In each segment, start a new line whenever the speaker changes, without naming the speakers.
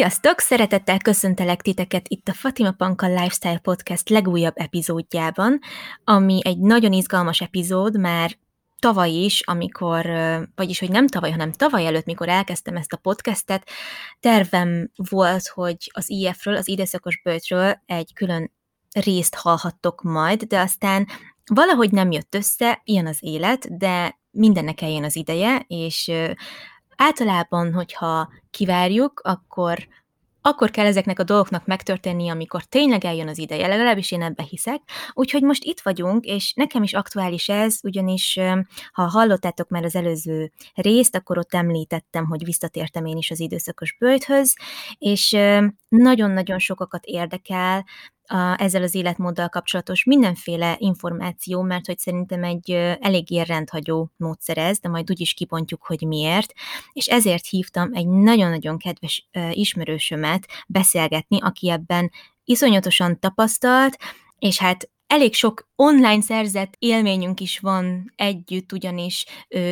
Sziasztok! Szeretettel köszöntelek titeket itt a Fatima Panka Lifestyle Podcast legújabb epizódjában, ami egy nagyon izgalmas epizód, már tavaly is, amikor, vagyis hogy nem tavaly, hanem tavaly előtt, mikor elkezdtem ezt a podcastet, tervem volt, hogy az IF-ről, az időszakos bőtről egy külön részt hallhattok majd, de aztán valahogy nem jött össze, ilyen az élet, de mindennek eljön az ideje, és általában, hogyha kivárjuk, akkor akkor kell ezeknek a dolgoknak megtörténni, amikor tényleg eljön az ideje, legalábbis én ebbe hiszek. Úgyhogy most itt vagyunk, és nekem is aktuális ez, ugyanis ha hallottátok már az előző részt, akkor ott említettem, hogy visszatértem én is az időszakos bőjthöz, és nagyon-nagyon sokakat érdekel, a, ezzel az életmóddal kapcsolatos mindenféle információ, mert hogy szerintem egy eléggé rendhagyó módszer ez, de majd úgyis kipontjuk, hogy miért, és ezért hívtam egy nagyon-nagyon kedves ismerősömet beszélgetni, aki ebben iszonyatosan tapasztalt, és hát elég sok online szerzett élményünk is van együtt, ugyanis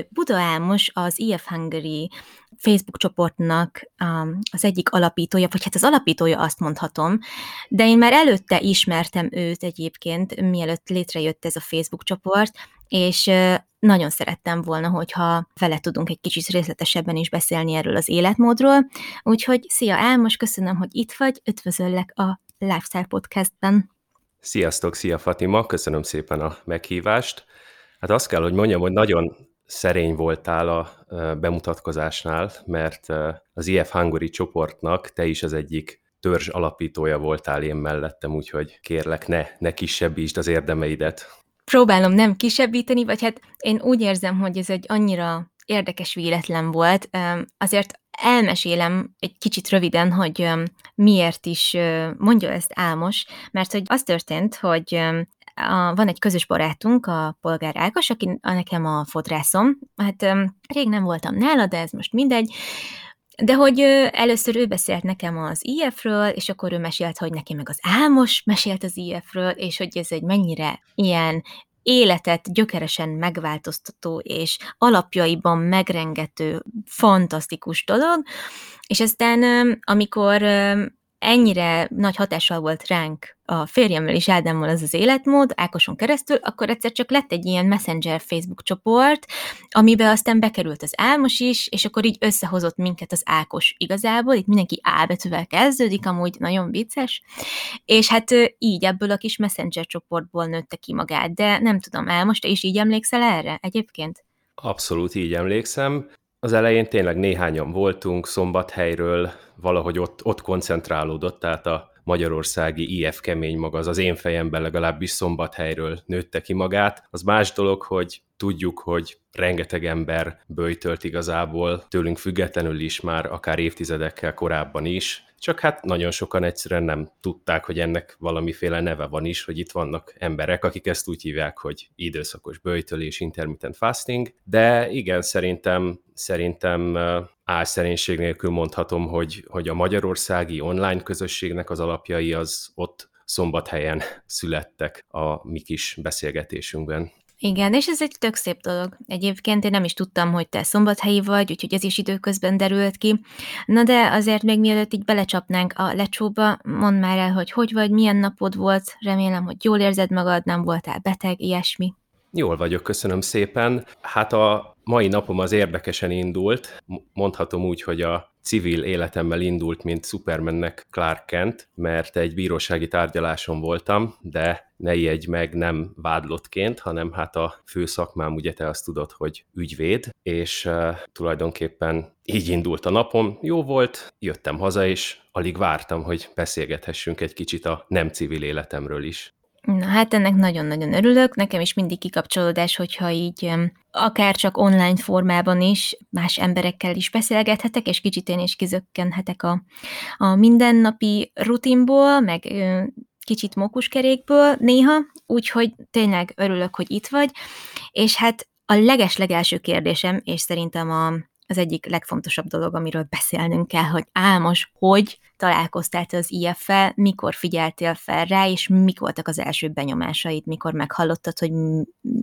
Buda Álmos az IF Hungary Facebook csoportnak um, az egyik alapítója, vagy hát az alapítója azt mondhatom, de én már előtte ismertem őt egyébként, mielőtt létrejött ez a Facebook csoport, és nagyon szerettem volna, hogyha vele tudunk egy kicsit részletesebben is beszélni erről az életmódról. Úgyhogy szia Álmos, köszönöm, hogy itt vagy, üdvözöllek a Lifestyle Podcastben.
Sziasztok, szia Fatima, köszönöm szépen a meghívást. Hát azt kell, hogy mondjam, hogy nagyon szerény voltál a bemutatkozásnál, mert az IF Hungary csoportnak te is az egyik törzs alapítója voltál én mellettem, úgyhogy kérlek, ne, ne kisebbítsd az érdemeidet.
Próbálom nem kisebbíteni, vagy hát én úgy érzem, hogy ez egy annyira érdekes véletlen volt. Azért elmesélem egy kicsit röviden, hogy miért is mondja ezt Álmos, mert hogy az történt, hogy a, van egy közös barátunk, a Polgár Ákos, aki a nekem a fodrászom. Hát rég nem voltam nála, de ez most mindegy. De hogy először ő beszélt nekem az IF-ről, és akkor ő mesélt, hogy neki meg az Álmos mesélt az IF-ről, és hogy ez egy mennyire ilyen életet gyökeresen megváltoztató és alapjaiban megrengető, fantasztikus dolog, és aztán amikor ennyire nagy hatással volt ránk a férjemmel és Ádámmal az az életmód, Ákoson keresztül, akkor egyszer csak lett egy ilyen Messenger Facebook csoport, amiben aztán bekerült az Álmos is, és akkor így összehozott minket az Ákos igazából, itt mindenki A betűvel kezdődik, amúgy nagyon vicces, és hát így ebből a kis Messenger csoportból nőtte ki magát, de nem tudom, Álmos, te is így emlékszel erre egyébként?
Abszolút így emlékszem. Az elején tényleg néhányan voltunk, szombathelyről, valahogy ott, ott koncentrálódott, tehát a magyarországi IF kemény maga, az az én fejemben legalábbis szombathelyről nőtte ki magát. Az más dolog, hogy tudjuk, hogy rengeteg ember bőjtölt igazából, tőlünk függetlenül is már akár évtizedekkel korábban is, csak hát nagyon sokan egyszerűen nem tudták, hogy ennek valamiféle neve van is, hogy itt vannak emberek, akik ezt úgy hívják, hogy időszakos bőjtölés, intermittent fasting, de igen, szerintem, szerintem álszerénység nélkül mondhatom, hogy, hogy a magyarországi online közösségnek az alapjai az ott szombathelyen születtek a mi kis beszélgetésünkben.
Igen, és ez egy tök szép dolog. Egyébként én nem is tudtam, hogy te szombathelyi vagy, úgyhogy ez is időközben derült ki. Na de azért még mielőtt így belecsapnánk a lecsóba, mondd már el, hogy hogy vagy, milyen napod volt, remélem, hogy jól érzed magad, nem voltál beteg, ilyesmi.
Jól vagyok, köszönöm szépen. Hát a mai napom az érdekesen indult. Mondhatom úgy, hogy a civil életemmel indult, mint Supermannek Clark Kent, mert egy bírósági tárgyaláson voltam, de ne ijedj meg nem vádlottként, hanem hát a fő szakmám, ugye te azt tudod, hogy ügyvéd, és uh, tulajdonképpen így indult a napom. Jó volt, jöttem haza, és alig vártam, hogy beszélgethessünk egy kicsit a nem civil életemről is.
Na hát ennek nagyon-nagyon örülök, nekem is mindig kikapcsolódás, hogyha így akár csak online formában is más emberekkel is beszélgethetek, és kicsit én is kizökkenhetek a, a mindennapi rutinból, meg kicsit mókuskerékből néha, úgyhogy tényleg örülök, hogy itt vagy, és hát a leges-legelső kérdésem, és szerintem a, az egyik legfontosabb dolog, amiről beszélnünk kell, hogy Álmos, hogy találkoztál te az IF-fel, mikor figyeltél fel rá, és mik voltak az első benyomásaid, mikor meghallottad, hogy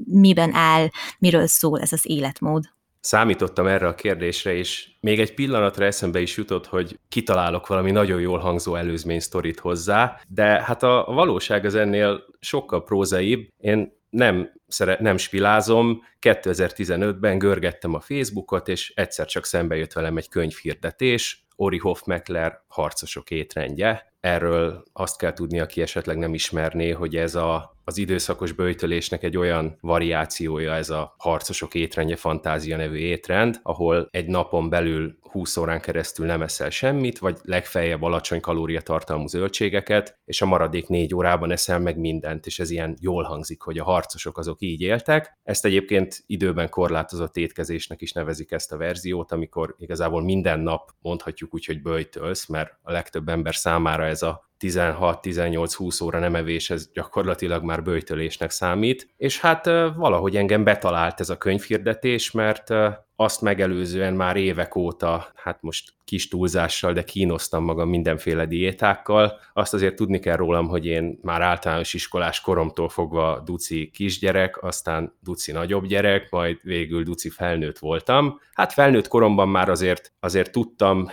miben áll, miről szól ez az életmód?
számítottam erre a kérdésre, és még egy pillanatra eszembe is jutott, hogy kitalálok valami nagyon jól hangzó előzmény sztorit hozzá, de hát a valóság az ennél sokkal prózaibb. Én nem, szeret, nem spilázom, 2015-ben görgettem a Facebookot, és egyszer csak szembe jött velem egy könyvhirdetés, Ori Hofmeckler Harcosok étrendje. Erről azt kell tudni, aki esetleg nem ismerné, hogy ez a az időszakos böjtölésnek egy olyan variációja ez a Harcosok étrendje fantázia nevű étrend, ahol egy napon belül 20 órán keresztül nem eszel semmit, vagy legfeljebb alacsony kalóriatartalmú zöldségeket, és a maradék négy órában eszel meg mindent, és ez ilyen jól hangzik, hogy a harcosok azok így éltek. Ezt egyébként időben korlátozott étkezésnek is nevezik ezt a verziót, amikor igazából minden nap mondhatjuk úgy, hogy böjtölsz, mert a legtöbb ember számára ez a 16-18-20 óra nem evés, ez gyakorlatilag már bőjtölésnek számít, és hát valahogy engem betalált ez a könyvhirdetés, mert azt megelőzően már évek óta, hát most kis túlzással, de kínosztam magam mindenféle diétákkal. Azt azért tudni kell rólam, hogy én már általános iskolás koromtól fogva duci kisgyerek, aztán duci nagyobb gyerek, majd végül duci felnőtt voltam. Hát felnőtt koromban már azért, azért tudtam,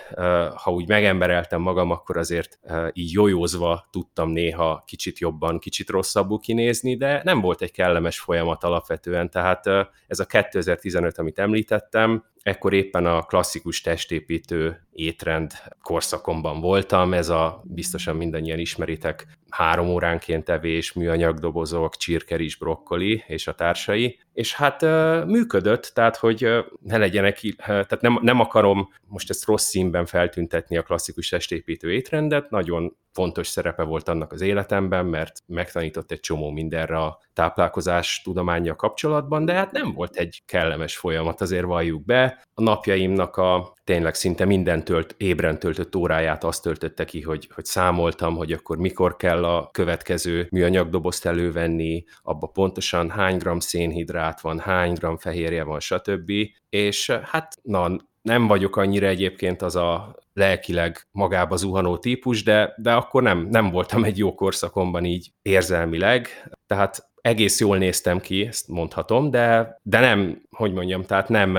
ha úgy megembereltem magam, akkor azért így jójózva tudtam néha kicsit jobban, kicsit rosszabbul kinézni, de nem volt egy kellemes folyamat alapvetően, tehát ez a 2015, amit említettem, ekkor éppen a klasszikus testépítő étrend korszakomban voltam, ez a biztosan mindannyian ismeritek, három óránként evés, műanyagdobozok, csirkeris, brokkoli és a társai, és hát működött, tehát hogy ne legyenek, tehát nem, nem akarom most ezt rossz színben feltüntetni a klasszikus testépítő étrendet, nagyon fontos szerepe volt annak az életemben, mert megtanított egy csomó mindenre a táplálkozás tudománya kapcsolatban, de hát nem volt egy kellemes folyamat, azért valljuk be. A napjaimnak a tényleg szinte minden tölt, ébren töltött óráját azt töltötte ki, hogy, hogy számoltam, hogy akkor mikor kell a következő műanyagdobozt elővenni, abba pontosan hány gram szénhidrát van, hány gram fehérje van, stb. És hát na, nem vagyok annyira egyébként az a lelkileg magába zuhanó típus, de, de akkor nem, nem voltam egy jó korszakomban így érzelmileg, tehát egész jól néztem ki, ezt mondhatom, de, de nem, hogy mondjam, tehát nem,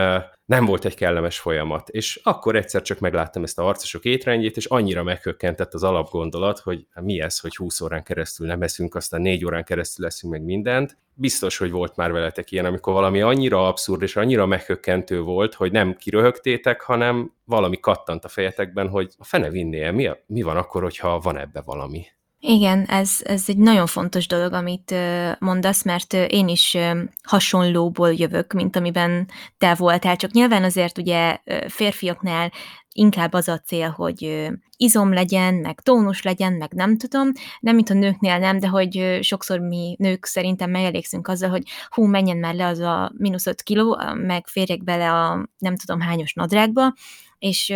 nem volt egy kellemes folyamat. És akkor egyszer csak megláttam ezt a harcosok étrendjét, és annyira meghökkentett az alapgondolat, hogy hát mi ez, hogy 20 órán keresztül nem eszünk, aztán 4 órán keresztül leszünk meg mindent. Biztos, hogy volt már veletek ilyen, amikor valami annyira abszurd és annyira meghökkentő volt, hogy nem kiröhögtétek, hanem valami kattant a fejetekben, hogy a fene vinné mi, mi van akkor, hogyha van ebbe valami.
Igen, ez, ez egy nagyon fontos dolog, amit mondasz, mert én is hasonlóból jövök, mint amiben te voltál, csak nyilván azért ugye férfiaknál inkább az a cél, hogy izom legyen, meg tónus legyen, meg nem tudom, nem mint a nőknél nem, de hogy sokszor mi nők szerintem megelégszünk azzal, hogy hú, menjen már le az a mínusz 5 kiló, meg férjek bele a nem tudom hányos nadrágba, és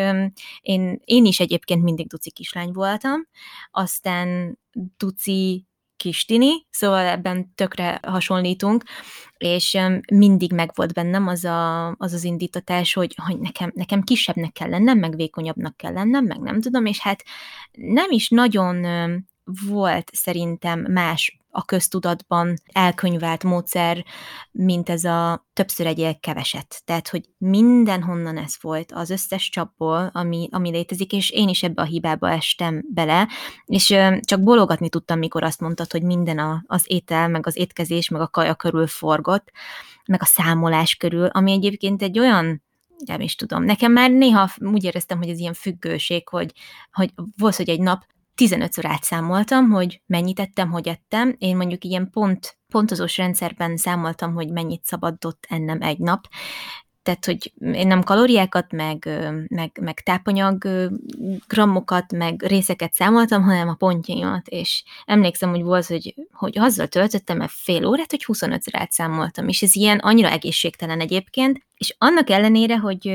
én, én is egyébként mindig duci kislány voltam, aztán duci kistini, szóval ebben tökre hasonlítunk, és mindig megvolt bennem az a, az, az indítatás, hogy, hogy nekem, nekem kisebbnek kell lennem, meg vékonyabbnak kell lennem, meg nem tudom, és hát nem is nagyon volt szerintem más a köztudatban elkönyvelt módszer, mint ez a többször egyél keveset. Tehát, hogy mindenhonnan ez volt, az összes csapból, ami, ami létezik, és én is ebbe a hibába estem bele, és csak bologatni tudtam, mikor azt mondtad, hogy minden a, az étel, meg az étkezés, meg a kaja körül forgott, meg a számolás körül, ami egyébként egy olyan nem is tudom. Nekem már néha úgy éreztem, hogy ez ilyen függőség, hogy, hogy volt, hogy egy nap 15-ször átszámoltam, hogy mennyit ettem, hogy ettem. Én mondjuk ilyen pont, pontozós rendszerben számoltam, hogy mennyit szabadott ennem egy nap. Tehát, hogy én nem kalóriákat, meg, meg, meg tápanyag grammokat, meg részeket számoltam, hanem a pontjaimat, és emlékszem, hogy volt, hogy, hogy azzal töltöttem el fél órát, hogy 25-szer átszámoltam, és ez ilyen annyira egészségtelen egyébként, és annak ellenére, hogy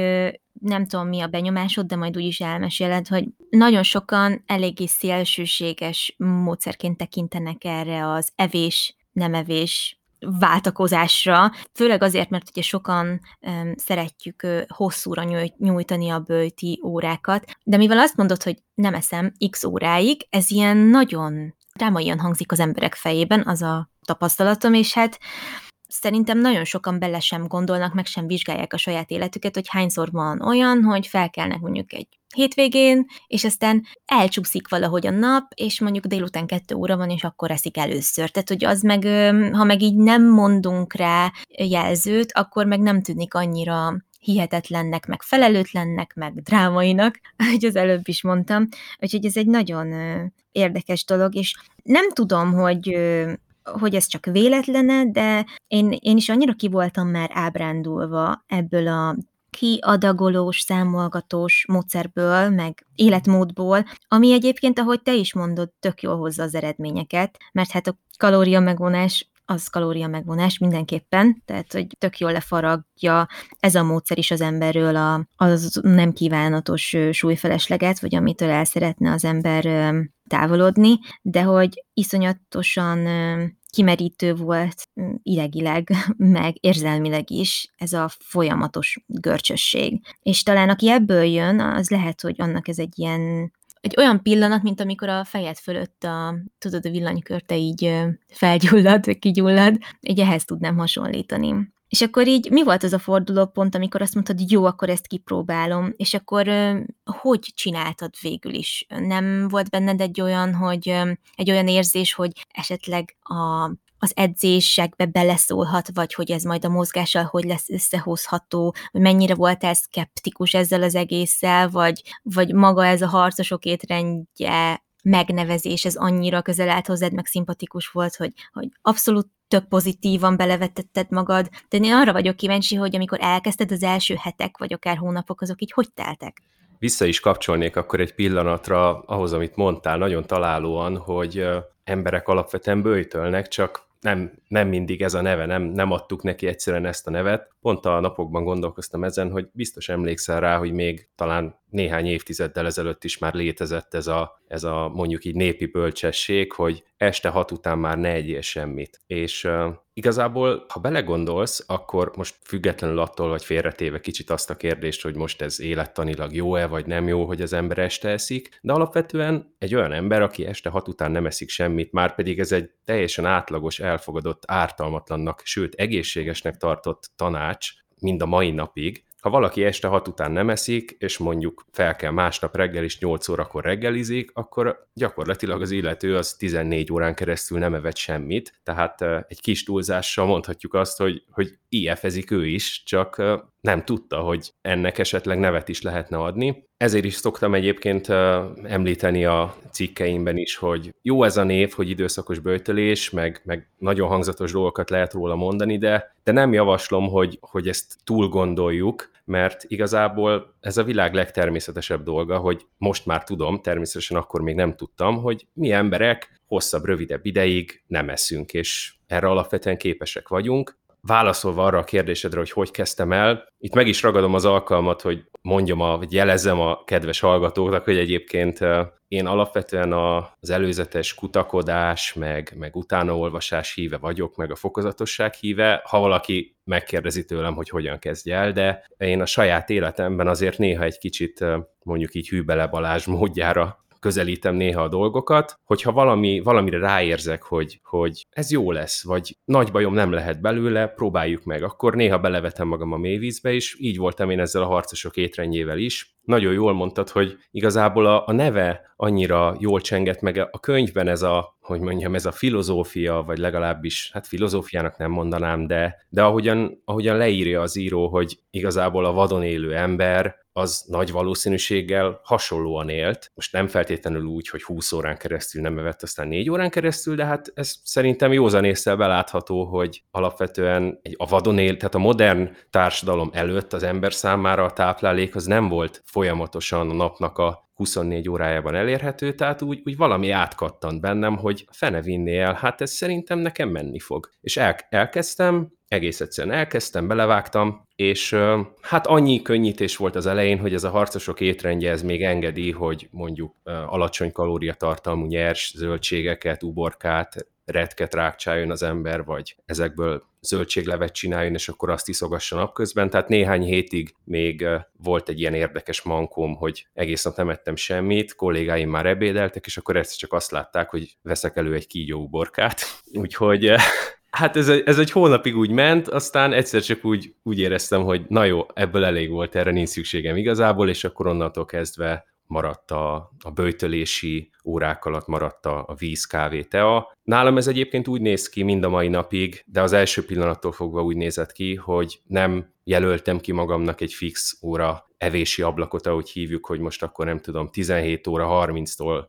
nem tudom mi a benyomásod, de majd úgyis elmeséled, hogy nagyon sokan eléggé szélsőséges módszerként tekintenek erre az evés, nem evés váltakozásra, főleg azért, mert ugye sokan um, szeretjük uh, hosszúra nyújtani a bőti órákat, de mivel azt mondod, hogy nem eszem x óráig, ez ilyen nagyon drámaian hangzik az emberek fejében, az a tapasztalatom, és hát szerintem nagyon sokan bele sem gondolnak, meg sem vizsgálják a saját életüket, hogy hányszor van olyan, hogy felkelnek mondjuk egy hétvégén, és aztán elcsúszik valahogy a nap, és mondjuk délután kettő óra van, és akkor eszik először. Tehát, hogy az meg, ha meg így nem mondunk rá jelzőt, akkor meg nem tűnik annyira hihetetlennek, meg felelőtlennek, meg drámainak, ahogy az előbb is mondtam. Úgyhogy ez egy nagyon érdekes dolog, és nem tudom, hogy hogy ez csak véletlene, de én, én is annyira ki voltam már ábrándulva ebből a kiadagolós, számolgatós módszerből, meg életmódból, ami egyébként, ahogy te is mondod, tök jól hozza az eredményeket, mert hát a kalória megvonás az kalória megvonás mindenképpen, tehát hogy tök jól lefaragja ez a módszer is az emberről a, az nem kívánatos súlyfelesleget, vagy amitől el szeretne az ember távolodni, de hogy iszonyatosan kimerítő volt idegileg, meg érzelmileg is ez a folyamatos görcsösség. És talán aki ebből jön, az lehet, hogy annak ez egy ilyen egy olyan pillanat, mint amikor a fejed fölött a, tudod, a villanykörte így felgyullad, vagy kigyullad, így ehhez tudnám hasonlítani. És akkor így mi volt az a fordulópont, amikor azt mondtad, jó, akkor ezt kipróbálom, és akkor hogy csináltad végül is? Nem volt benned egy olyan, hogy egy olyan érzés, hogy esetleg a az edzésekbe beleszólhat, vagy hogy ez majd a mozgással hogy lesz összehozható, hogy mennyire voltál szkeptikus ezzel az egésszel, vagy, vagy maga ez a harcosok étrendje megnevezés, ez annyira közel állt hozzád, meg szimpatikus volt, hogy, hogy abszolút tök pozitívan belevetetted magad, de én arra vagyok kíváncsi, hogy amikor elkezdted az első hetek, vagy akár hónapok, azok így hogy teltek?
Vissza is kapcsolnék akkor egy pillanatra ahhoz, amit mondtál, nagyon találóan, hogy emberek alapvetően bőjtölnek, csak nem, nem mindig ez a neve, nem, nem adtuk neki egyszerűen ezt a nevet. Pont a napokban gondolkoztam ezen, hogy biztos emlékszel rá, hogy még talán néhány évtizeddel ezelőtt is már létezett ez a, ez a mondjuk így népi bölcsesség, hogy este hat után már ne egyél semmit. És uh, igazából, ha belegondolsz, akkor most függetlenül attól, hogy félretéve kicsit azt a kérdést, hogy most ez élettanilag jó-e, vagy nem jó, hogy az ember este eszik, de alapvetően egy olyan ember, aki este hat után nem eszik semmit, már pedig ez egy teljesen átlagos, elfogadott, ártalmatlannak, sőt egészségesnek tartott tanács, mind a mai napig, ha valaki este hat után nem eszik, és mondjuk fel kell másnap reggel is 8 órakor reggelizik, akkor gyakorlatilag az illető az 14 órán keresztül nem evett semmit, tehát egy kis túlzással mondhatjuk azt, hogy, hogy IF-ezik ő is, csak nem tudta, hogy ennek esetleg nevet is lehetne adni. Ezért is szoktam egyébként említeni a cikkeimben is, hogy jó ez a név, hogy időszakos böjtölés, meg, meg nagyon hangzatos dolgokat lehet róla mondani, de, de nem javaslom, hogy, hogy ezt túl gondoljuk, mert igazából ez a világ legtermészetesebb dolga, hogy most már tudom, természetesen akkor még nem tudtam, hogy mi emberek hosszabb, rövidebb ideig nem eszünk, és erre alapvetően képesek vagyunk, válaszolva arra a kérdésedre, hogy hogy kezdtem el, itt meg is ragadom az alkalmat, hogy mondjam, a, vagy jelezzem a kedves hallgatóknak, hogy egyébként én alapvetően az előzetes kutakodás, meg, meg utánaolvasás híve vagyok, meg a fokozatosság híve, ha valaki megkérdezi tőlem, hogy hogyan kezdje el, de én a saját életemben azért néha egy kicsit mondjuk így hűbele Balázs módjára közelítem néha a dolgokat, hogyha valami, valamire ráérzek, hogy, hogy ez jó lesz, vagy nagy bajom nem lehet belőle, próbáljuk meg, akkor néha belevetem magam a mélyvízbe, és így voltam én ezzel a harcosok étrendjével is. Nagyon jól mondtad, hogy igazából a, a neve annyira jól csengett meg a könyvben ez a, hogy mondjam, ez a filozófia, vagy legalábbis, hát filozófiának nem mondanám, de, de ahogyan, ahogyan leírja az író, hogy igazából a vadon élő ember az nagy valószínűséggel hasonlóan élt. Most nem feltétlenül úgy, hogy 20 órán keresztül nem evett, aztán 4 órán keresztül, de hát ez szerintem józan észre belátható, hogy alapvetően a vadon él, tehát a modern társadalom előtt az ember számára a táplálék az nem volt folyamatosan a napnak a 24 órájában elérhető, tehát úgy, úgy valami átkattant bennem, hogy fene vinné el, hát ez szerintem nekem menni fog. És el, elkezdtem, egész egyszerűen elkezdtem, belevágtam, és hát annyi könnyítés volt az elején, hogy ez a harcosok étrendje ez még engedi, hogy mondjuk alacsony kalóriatartalmú nyers zöldségeket, uborkát, retket rákcsáljon az ember, vagy ezekből zöldséglevet csináljon, és akkor azt iszogasson napközben. Tehát néhány hétig még volt egy ilyen érdekes mankóm, hogy egész nap nem ettem semmit, kollégáim már ebédeltek, és akkor ezt csak azt látták, hogy veszek elő egy kígyó uborkát. Úgyhogy Hát ez egy, ez egy hónapig úgy ment, aztán egyszer csak úgy, úgy éreztem, hogy na jó, ebből elég volt, erre nincs szükségem igazából, és akkor onnantól kezdve maradt a, a böjtölési órák alatt maradt a, a víz, kávé, tea. Nálam ez egyébként úgy néz ki mind a mai napig, de az első pillanattól fogva úgy nézett ki, hogy nem jelöltem ki magamnak egy fix óra evési ablakot, ahogy hívjuk, hogy most akkor nem tudom, 17 óra 30-tól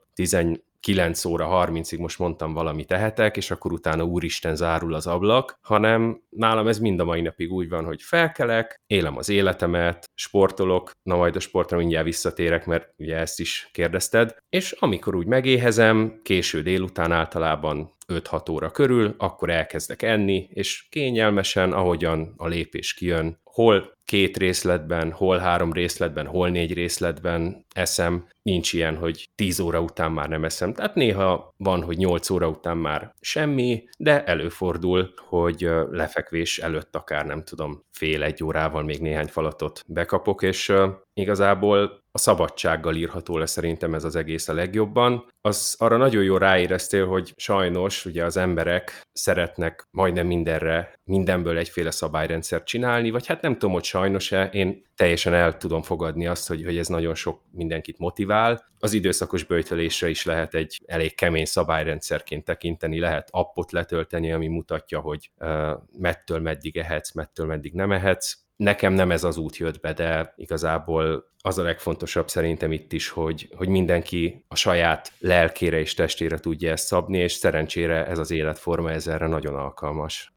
9 óra 30-ig most mondtam valamit tehetek, és akkor utána úristen zárul az ablak, hanem nálam ez mind a mai napig úgy van, hogy felkelek, élem az életemet, sportolok, na majd a sportra mindjárt visszatérek, mert ugye ezt is kérdezted, és amikor úgy megéhezem, késő délután általában 5-6 óra körül, akkor elkezdek enni, és kényelmesen, ahogyan a lépés kijön, hol két részletben, hol három részletben, hol négy részletben eszem. Nincs ilyen, hogy 10 óra után már nem eszem. Tehát néha van, hogy 8 óra után már semmi, de előfordul, hogy lefekvés előtt akár nem tudom, fél egy órával még néhány falatot bekapok, és igazából a szabadsággal írható le szerintem ez az egész a legjobban. Az arra nagyon jó ráéreztél, hogy sajnos ugye az emberek szeretnek majdnem mindenre, mindenből egyféle szabályrendszert csinálni, vagy hát nem tudom, hogy sajnos-e, én teljesen el tudom fogadni azt, hogy, hogy ez nagyon sok mindenkit motivál. Az időszakos böjtölésre is lehet egy elég kemény szabályrendszerként tekinteni, lehet appot letölteni, ami mutatja, hogy uh, mettől meddig ehetsz, mettől meddig nem ehetsz, nekem nem ez az út jött be, de igazából az a legfontosabb szerintem itt is, hogy, hogy mindenki a saját lelkére és testére tudja ezt szabni, és szerencsére ez az életforma ez erre nagyon alkalmas.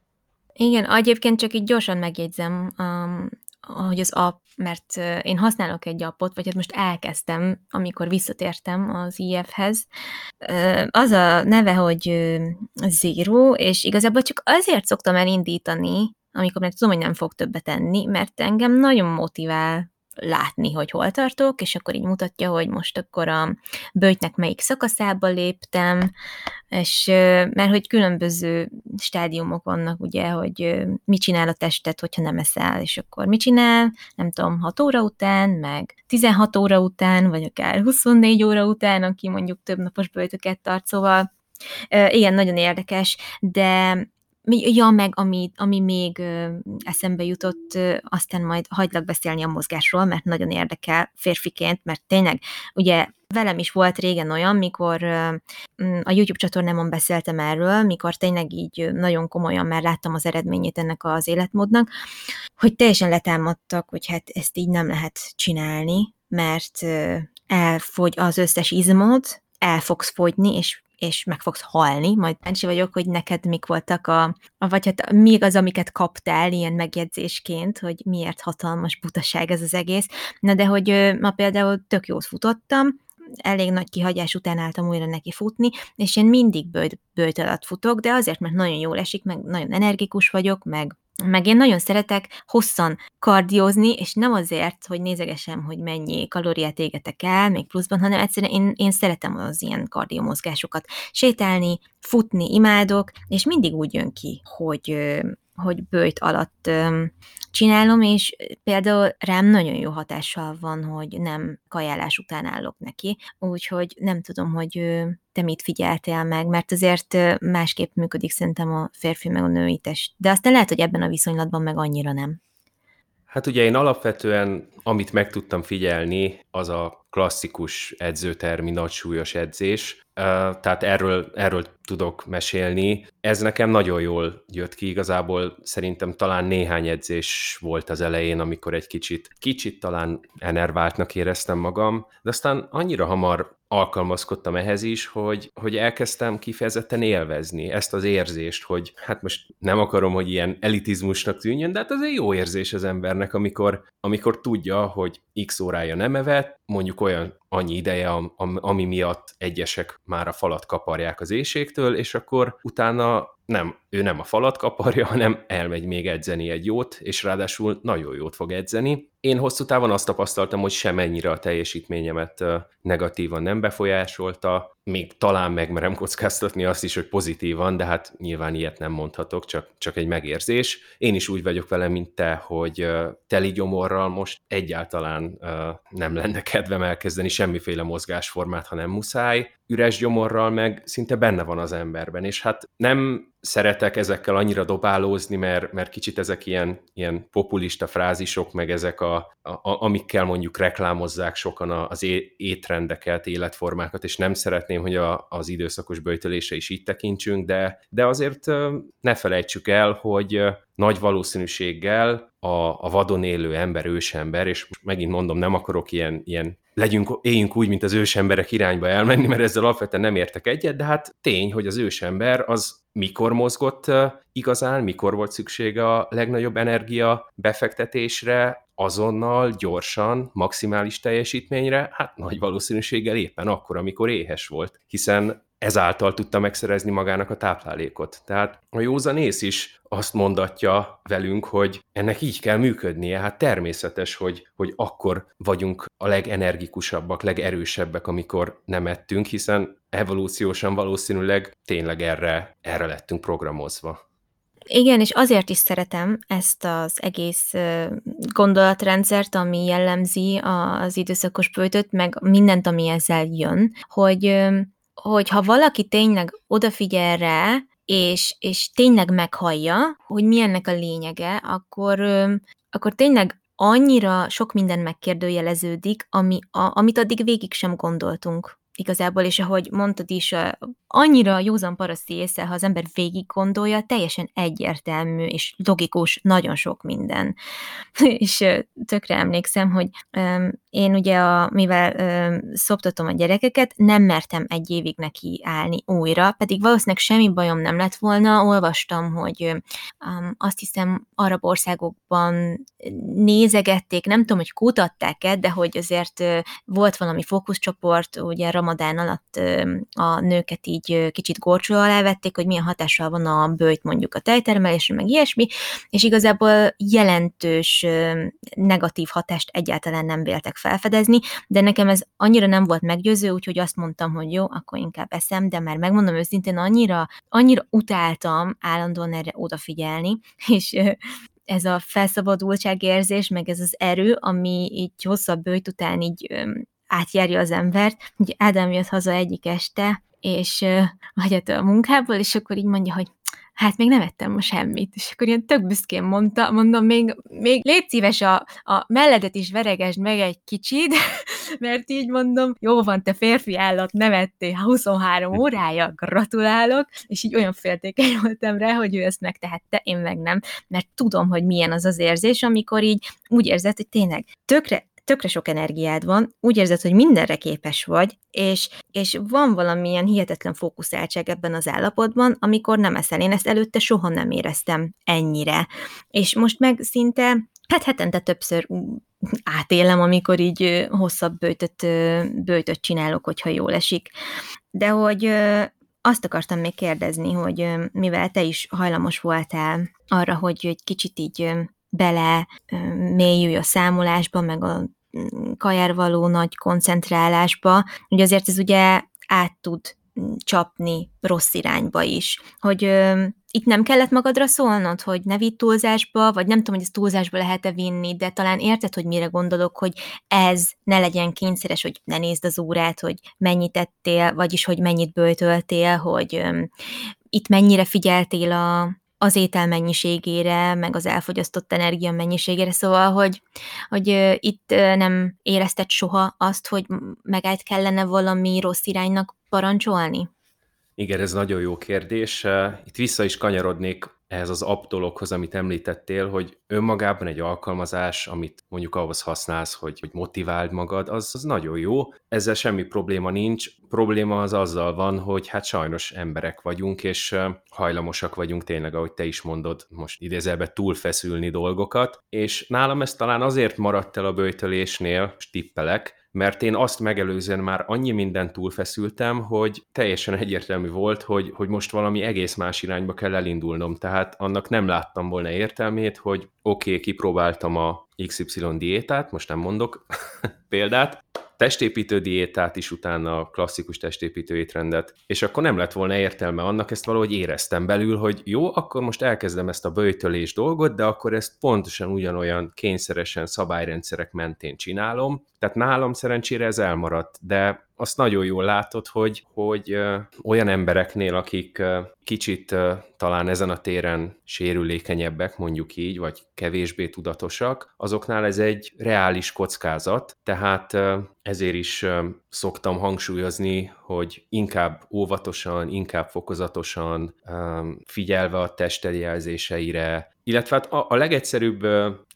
Igen, egyébként csak így gyorsan megjegyzem, um, hogy az app, mert én használok egy appot, vagy hát most elkezdtem, amikor visszatértem az IF-hez. Az a neve, hogy Zero, és igazából csak azért szoktam elindítani, amikor meg tudom, hogy nem fog többet tenni, mert engem nagyon motivál látni, hogy hol tartok, és akkor így mutatja, hogy most akkor a bőjtnek melyik szakaszába léptem, és mert hogy különböző stádiumok vannak, ugye, hogy mit csinál a testet, hogyha nem eszel, és akkor mit csinál, nem tudom, 6 óra után, meg 16 óra után, vagy akár 24 óra után, aki mondjuk több napos bőjtöket tart, szóval igen, nagyon érdekes, de Ja, meg ami, ami még eszembe jutott, aztán majd hagylak beszélni a mozgásról, mert nagyon érdekel férfiként, mert tényleg, ugye velem is volt régen olyan, mikor a YouTube csatornámon beszéltem erről, mikor tényleg így nagyon komolyan már láttam az eredményét ennek az életmódnak, hogy teljesen letámadtak, hogy hát ezt így nem lehet csinálni, mert elfogy az összes izmod, el fogsz fogyni, és és meg fogsz halni, majd kíváncsi vagyok, hogy neked mik voltak a, vagy hát még az, amiket kaptál ilyen megjegyzésként, hogy miért hatalmas butaság ez az egész. Na de hogy ma például tök jót futottam, elég nagy kihagyás után álltam újra neki futni, és én mindig bőjt, bőjt alatt futok, de azért, mert nagyon jól esik, meg nagyon energikus vagyok, meg meg én nagyon szeretek hosszan kardiózni, és nem azért, hogy nézegesem, hogy mennyi kalóriát égetek el, még pluszban, hanem egyszerűen én, én szeretem az ilyen kardiomozgásokat. Sétálni, futni imádok, és mindig úgy jön ki, hogy, hogy bőjt alatt csinálom, és például rám nagyon jó hatással van, hogy nem kajálás után állok neki, úgyhogy nem tudom, hogy te mit figyeltél meg, mert azért másképp működik szerintem a férfi meg a női test. De aztán lehet, hogy ebben a viszonylatban meg annyira nem.
Hát ugye én alapvetően, amit meg tudtam figyelni, az a klasszikus edzőtermi nagysúlyos edzés, tehát erről, erről tudok mesélni. Ez nekem nagyon jól jött ki, igazából szerintem talán néhány edzés volt az elején, amikor egy kicsit, kicsit talán enerváltnak éreztem magam, de aztán annyira hamar alkalmazkodtam ehhez is, hogy, hogy elkezdtem kifejezetten élvezni ezt az érzést, hogy hát most nem akarom, hogy ilyen elitizmusnak tűnjön, de hát egy jó érzés az embernek, amikor, amikor tudja, hogy x órája nem evett, mondjuk olyan annyi ideje, ami miatt egyesek már a falat kaparják az éjségtől, és akkor utána nem, ő nem a falat kaparja, hanem elmegy még edzeni egy jót, és ráadásul nagyon jót fog edzeni. Én hosszú távon azt tapasztaltam, hogy semennyire a teljesítményemet negatívan nem befolyásolta, még talán megmerem kockáztatni azt is, hogy pozitívan, de hát nyilván ilyet nem mondhatok, csak, csak egy megérzés. Én is úgy vagyok vele, mint te, hogy teli gyomorral most egyáltalán nem lenne kedvem elkezdeni semmiféle mozgásformát, ha nem muszáj. üres gyomorral meg szinte benne van az emberben, és hát nem szeretek ezekkel annyira dobálózni, mert, mert kicsit ezek ilyen, ilyen populista frázisok, meg ezek, a, a, amikkel mondjuk reklámozzák sokan az étrendeket, életformákat, és nem szeretném, hogy a, az időszakos böjtölése is így tekintsünk, de, de azért ne felejtsük el, hogy nagy valószínűséggel a, a vadon élő ember, ősember, és most megint mondom, nem akarok ilyen, ilyen legyünk, éljünk úgy, mint az ősemberek irányba elmenni, mert ezzel alapvetően nem értek egyet, de hát tény, hogy az ősember az mikor mozgott igazán, mikor volt szüksége a legnagyobb energia befektetésre, azonnal, gyorsan, maximális teljesítményre, hát nagy valószínűséggel éppen akkor, amikor éhes volt, hiszen ezáltal tudta megszerezni magának a táplálékot. Tehát a józanész is azt mondatja velünk, hogy ennek így kell működnie. Hát természetes, hogy, hogy akkor vagyunk a legenergikusabbak, legerősebbek, amikor nem ettünk, hiszen evolúciósan valószínűleg tényleg erre, erre lettünk programozva.
Igen, és azért is szeretem ezt az egész gondolatrendszert, ami jellemzi az időszakos bőtöt, meg mindent, ami ezzel jön, hogy hogy ha valaki tényleg odafigyel rá, és, és tényleg meghallja, hogy mi ennek a lényege, akkor, akkor tényleg annyira sok minden megkérdőjeleződik, ami, a, amit addig végig sem gondoltunk igazából, és ahogy mondtad is, annyira józan paraszti észre, ha az ember végig gondolja, teljesen egyértelmű és logikus nagyon sok minden. és tökre emlékszem, hogy én ugye, a, mivel szoptatom a gyerekeket, nem mertem egy évig neki állni újra, pedig valószínűleg semmi bajom nem lett volna. Olvastam, hogy azt hiszem arab országokban nézegették, nem tudom, hogy kutatták-e, de hogy azért volt valami fókuszcsoport, ugye ramadán alatt a nőket így kicsit gorcsó alá vették, hogy milyen hatással van a bőjt mondjuk a tejtermelésre, meg ilyesmi, és igazából jelentős negatív hatást egyáltalán nem véltek felfedezni, de nekem ez annyira nem volt meggyőző, úgyhogy azt mondtam, hogy jó, akkor inkább eszem, de már megmondom őszintén, annyira, annyira utáltam állandóan erre odafigyelni, és ez a felszabadultságérzés, meg ez az erő, ami így hosszabb bőjt után így átjárja az embert. Ugye Ádám jött haza egyik este, és hagyott a munkából, és akkor így mondja, hogy hát még nem ettem ma semmit. És akkor ilyen tök büszkén mondta, mondom, még, még légy szíves a, a melledet is veregesd meg egy kicsit, mert így mondom, jó van, te férfi állat, nem ettél. 23 órája, gratulálok, és így olyan féltékeny voltam rá, hogy ő ezt megtehette, én meg nem, mert tudom, hogy milyen az az érzés, amikor így úgy érzed, hogy tényleg tökre tökre sok energiád van, úgy érzed, hogy mindenre képes vagy, és, és van valamilyen hihetetlen fókuszáltság ebben az állapotban, amikor nem eszel. Én ezt előtte soha nem éreztem ennyire. És most meg szinte, hát hetente többször átélem, amikor így hosszabb bőtöt, bőtöt csinálok, hogyha jól esik. De hogy azt akartam még kérdezni, hogy mivel te is hajlamos voltál arra, hogy egy kicsit így bele mélyülj a számolásba, meg a kajára való nagy koncentrálásba, hogy azért ez ugye át tud csapni rossz irányba is. Hogy ö, itt nem kellett magadra szólnod, hogy ne vidd túlzásba, vagy nem tudom, hogy ezt túlzásba lehet-e vinni, de talán érted, hogy mire gondolok, hogy ez ne legyen kényszeres, hogy ne nézd az órát, hogy mennyit tettél, vagyis hogy mennyit böltöltél, hogy ö, itt mennyire figyeltél a, az étel mennyiségére, meg az elfogyasztott energia mennyiségére, szóval, hogy, hogy itt nem érezted soha azt, hogy megállt kellene valami rossz iránynak parancsolni?
Igen, ez nagyon jó kérdés. Itt vissza is kanyarodnék ehhez az app dologhoz, amit említettél, hogy önmagában egy alkalmazás, amit mondjuk ahhoz használsz, hogy, hogy motiváld magad, az, az nagyon jó. Ezzel semmi probléma nincs. Probléma az azzal van, hogy hát sajnos emberek vagyunk, és hajlamosak vagyunk tényleg, ahogy te is mondod, most idézelbe túlfeszülni dolgokat, és nálam ez talán azért maradt el a böjtölésnél, tippelek, mert én azt megelőzően már annyi mindent túlfeszültem, hogy teljesen egyértelmű volt, hogy, hogy most valami egész más irányba kell elindulnom, tehát annak nem láttam volna értelmét, hogy oké, okay, kipróbáltam a XY diétát, most nem mondok példát, testépítő diétát is utána, a klasszikus testépítő étrendet, és akkor nem lett volna értelme annak, ezt valahogy éreztem belül, hogy jó, akkor most elkezdem ezt a böjtölés dolgot, de akkor ezt pontosan ugyanolyan kényszeresen szabályrendszerek mentén csinálom, tehát nálam szerencsére ez elmaradt, de azt nagyon jól látod, hogy, hogy olyan embereknél, akik kicsit talán ezen a téren sérülékenyebbek, mondjuk így, vagy kevésbé tudatosak, azoknál ez egy reális kockázat, tehát ezért is szoktam hangsúlyozni, hogy inkább óvatosan, inkább fokozatosan, figyelve a testeljelzéseire, illetve hát a, a legegyszerűbb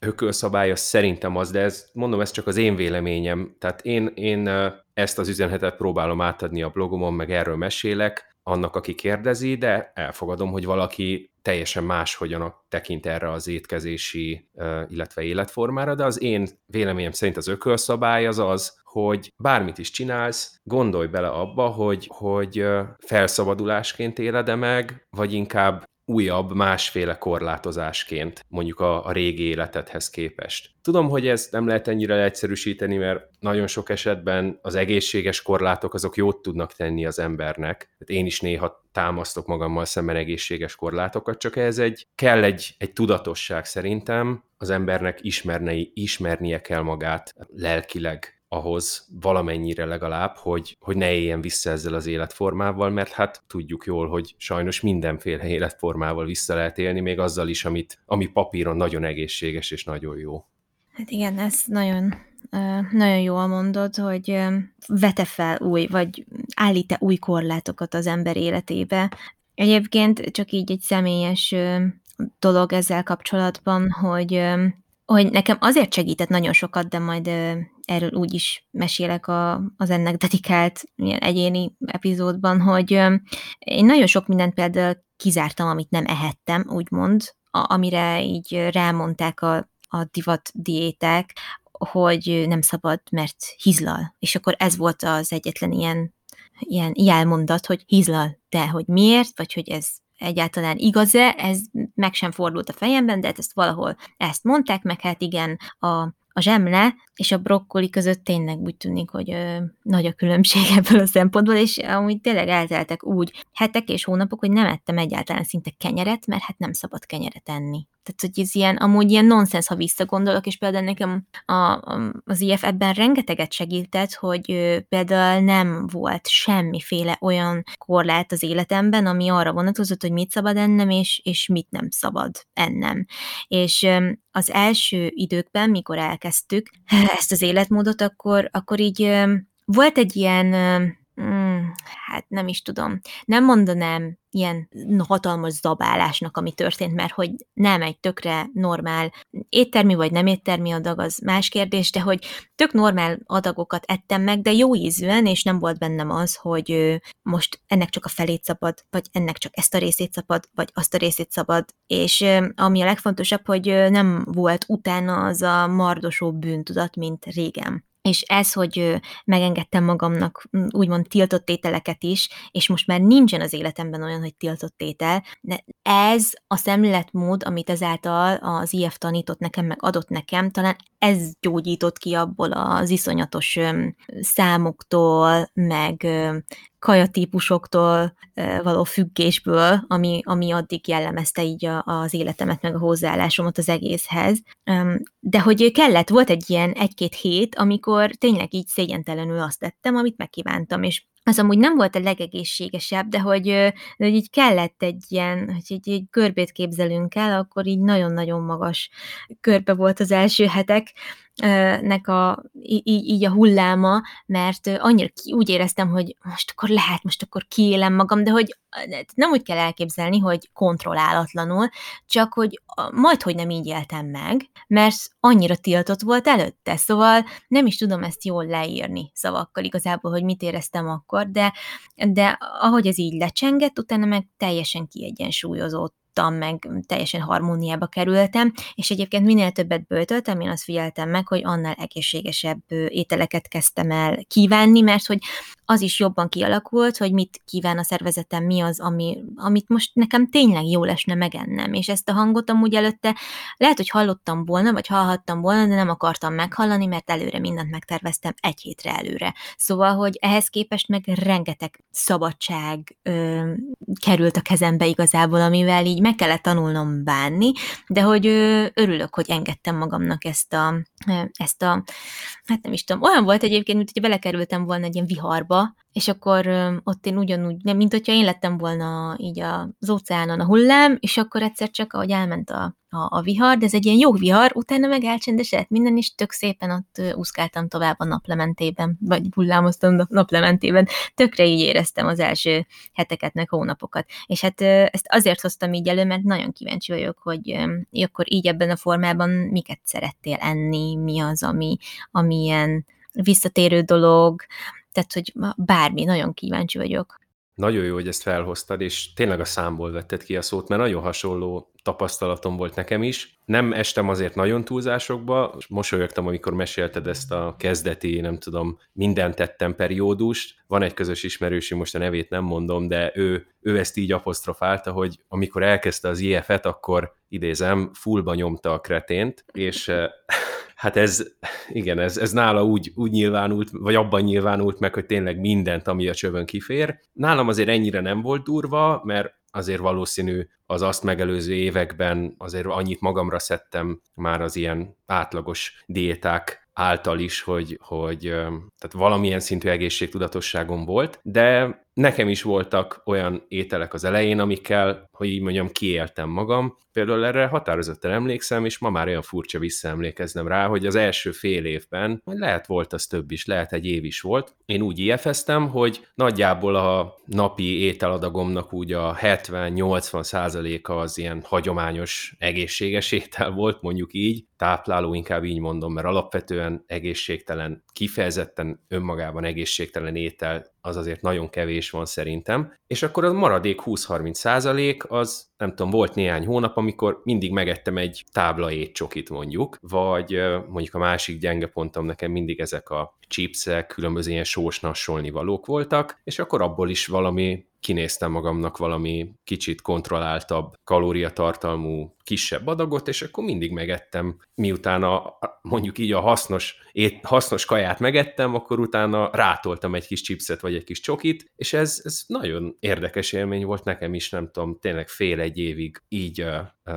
ökölszabály az szerintem az, de ez, mondom, ez csak az én véleményem. Tehát én, én ezt az üzenetet próbálom átadni a blogomon, meg erről mesélek, annak, aki kérdezi, de elfogadom, hogy valaki teljesen máshogyan tekint erre az étkezési, illetve életformára, de az én véleményem szerint az ökölszabály az az, hogy bármit is csinálsz, gondolj bele abba, hogy, hogy felszabadulásként éled meg, vagy inkább újabb, másféle korlátozásként, mondjuk a, a régi életedhez képest. Tudom, hogy ezt nem lehet ennyire egyszerűsíteni, mert nagyon sok esetben az egészséges korlátok azok jót tudnak tenni az embernek. Tehát én is néha támasztok magammal szemben egészséges korlátokat, csak ez egy, kell egy, egy tudatosság szerintem, az embernek ismernei, ismernie kell magát lelkileg ahhoz valamennyire legalább, hogy, hogy ne éljen vissza ezzel az életformával, mert hát tudjuk jól, hogy sajnos mindenféle életformával vissza lehet élni, még azzal is, amit, ami papíron nagyon egészséges és nagyon jó.
Hát igen, ez nagyon, nagyon jól mondod, hogy vete fel új, vagy állít-e új korlátokat az ember életébe. Egyébként csak így egy személyes dolog ezzel kapcsolatban, hogy hogy nekem azért segített nagyon sokat, de majd erről úgy is mesélek a, az ennek dedikált ilyen egyéni epizódban, hogy én nagyon sok mindent például kizártam, amit nem ehettem, úgymond, a, amire így rámondták a, a divat diéták, hogy nem szabad, mert hizlal. És akkor ez volt az egyetlen ilyen, ilyen jelmondat, hogy hizlal. De hogy miért, vagy hogy ez egyáltalán igaz-e, ez meg sem fordult a fejemben, de hát ezt valahol ezt mondták, meg hát igen, a a zsemle és a brokkoli között tényleg úgy tűnik, hogy ö, nagy a különbség ebből a szempontból, és amúgy tényleg elteltek úgy hetek és hónapok, hogy nem ettem egyáltalán szinte kenyeret, mert hát nem szabad kenyeret enni. Tehát, hogy ez ilyen, amúgy ilyen nonsens, ha visszagondolok, és például nekem a, a, az IF ebben rengeteget segített, hogy ö, például nem volt semmiféle olyan korlát az életemben, ami arra vonatkozott, hogy mit szabad ennem, és, és mit nem szabad ennem. És ö, az első időkben, mikor elkezdtük ezt az életmódot, akkor, akkor így volt egy ilyen hát nem is tudom. Nem mondanám ilyen hatalmas zabálásnak, ami történt, mert hogy nem egy tökre normál éttermi vagy nem éttermi adag, az más kérdés, de hogy tök normál adagokat ettem meg, de jó ízűen, és nem volt bennem az, hogy most ennek csak a felét szabad, vagy ennek csak ezt a részét szabad, vagy azt a részét szabad, és ami a legfontosabb, hogy nem volt utána az a mardosó bűntudat, mint régen és ez, hogy megengedtem magamnak úgymond tiltott ételeket is, és most már nincsen az életemben olyan, hogy tiltott étel, de ez a szemléletmód, amit ezáltal az IF tanított nekem, meg adott nekem, talán ez gyógyított ki abból az iszonyatos számoktól, meg kajatípusoktól való függésből, ami, ami addig jellemezte így a, az életemet, meg a hozzáállásomat az egészhez. De hogy kellett, volt egy ilyen egy-két hét, amikor tényleg így szégyentelenül azt tettem, amit megkívántam, és az amúgy nem volt a legegészségesebb, de hogy, hogy így kellett egy ilyen, hogy egy, egy görbét képzelünk el, akkor így nagyon-nagyon magas körbe volt az első hetek, nek a, így, így a hulláma, mert annyira ki, úgy éreztem, hogy most akkor lehet, most akkor kiélem magam, de hogy nem úgy kell elképzelni, hogy kontrollálatlanul, csak hogy majd, hogy nem így éltem meg, mert annyira tiltott volt előtte, szóval nem is tudom ezt jól leírni szavakkal igazából, hogy mit éreztem akkor, de, de ahogy ez így lecsengett, utána meg teljesen kiegyensúlyozott tudtam, meg teljesen harmóniába kerültem, és egyébként minél többet böltöltem, én azt figyeltem meg, hogy annál egészségesebb ételeket kezdtem el kívánni, mert hogy az is jobban kialakult, hogy mit kíván a szervezetem, mi az, ami, amit most nekem tényleg jó lesne megennem. És ezt a hangot amúgy előtte lehet, hogy hallottam volna, vagy hallhattam volna, de nem akartam meghallani, mert előre mindent megterveztem egy hétre előre. Szóval, hogy ehhez képest meg rengeteg szabadság ö, került a kezembe igazából, amivel így meg kellett tanulnom bánni, de hogy ö, örülök, hogy engedtem magamnak ezt a, ezt a, hát nem is tudom, olyan volt egyébként, mint hogy belekerültem volna egy ilyen viharba, és akkor ott én ugyanúgy, nem, mint hogyha én lettem volna így az óceánon a hullám, és akkor egyszer csak, ahogy elment a, a, a vihar, de ez egy ilyen jó vihar, utána meg elcsendesedett minden, is tök szépen ott úszkáltam tovább a naplementében, vagy hullámoztam a naplementében. Tökre így éreztem az első heteket, meg hónapokat. És hát ezt azért hoztam így elő, mert nagyon kíváncsi vagyok, hogy akkor így ebben a formában miket szerettél enni, mi az, ami, ami ilyen visszatérő dolog, tehát, hogy bármi, nagyon kíváncsi vagyok.
Nagyon jó, hogy ezt felhoztad, és tényleg a számból vetted ki a szót, mert nagyon hasonló tapasztalatom volt nekem is. Nem estem azért nagyon túlzásokba, és mosolyogtam, amikor mesélted ezt a kezdeti, nem tudom, mindent tettem periódust. Van egy közös ismerősi, most a nevét nem mondom, de ő, ő ezt így apostrofálta, hogy amikor elkezdte az IF-et, akkor idézem, fullba nyomta a kretént, és hát ez, igen, ez, ez nála úgy, úgy nyilvánult, vagy abban nyilvánult meg, hogy tényleg mindent, ami a csövön kifér. Nálam azért ennyire nem volt durva, mert azért valószínű az azt megelőző években azért annyit magamra szedtem már az ilyen átlagos diéták által is, hogy, hogy tehát valamilyen szintű egészségtudatosságom volt, de nekem is voltak olyan ételek az elején, amikkel, hogy így mondjam, kiéltem magam. Például erre határozottan emlékszem, és ma már olyan furcsa visszaemlékeznem rá, hogy az első fél évben, vagy lehet volt az több is, lehet egy év is volt, én úgy ilyefeztem, hogy nagyjából a napi ételadagomnak úgy a 70-80 százaléka az ilyen hagyományos egészséges étel volt, mondjuk így, tápláló, inkább így mondom, mert alapvetően egészségtelen, kifejezetten önmagában egészségtelen étel az azért nagyon kevés van szerintem, és akkor a maradék 20-30 százalék az, nem tudom, volt néhány hónap, amikor mindig megettem egy tábla étcsokit mondjuk, vagy mondjuk a másik gyenge pontom nekem mindig ezek a chipsek, különböző ilyen sós nassolni valók voltak, és akkor abból is valami kinéztem magamnak valami kicsit kontrolláltabb kalóriatartalmú kisebb adagot, és akkor mindig megettem, miután a, mondjuk így a hasznos, ét, hasznos kaját megettem, akkor utána rátoltam egy kis chipset vagy egy kis csokit, és ez, ez nagyon érdekes élmény volt nekem is, nem tudom, tényleg fél-egy évig így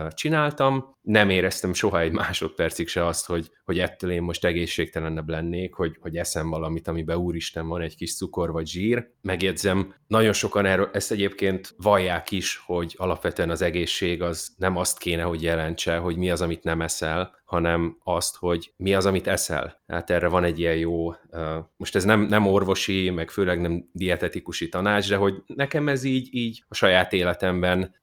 csináltam, nem éreztem soha egy másodpercig se azt, hogy, hogy ettől én most egészségtelenebb lennék, hogy, hogy eszem valamit, amiben úristen van egy kis cukor vagy zsír. Megjegyzem, nagyon sokan erről, ezt egyébként vallják is, hogy alapvetően az egészség az nem azt kéne, hogy jelentse, hogy mi az, amit nem eszel, hanem azt, hogy mi az, amit eszel. Hát erre van egy ilyen jó, most ez nem, nem orvosi, meg főleg nem dietetikusi tanács, de hogy nekem ez így, így a saját életemben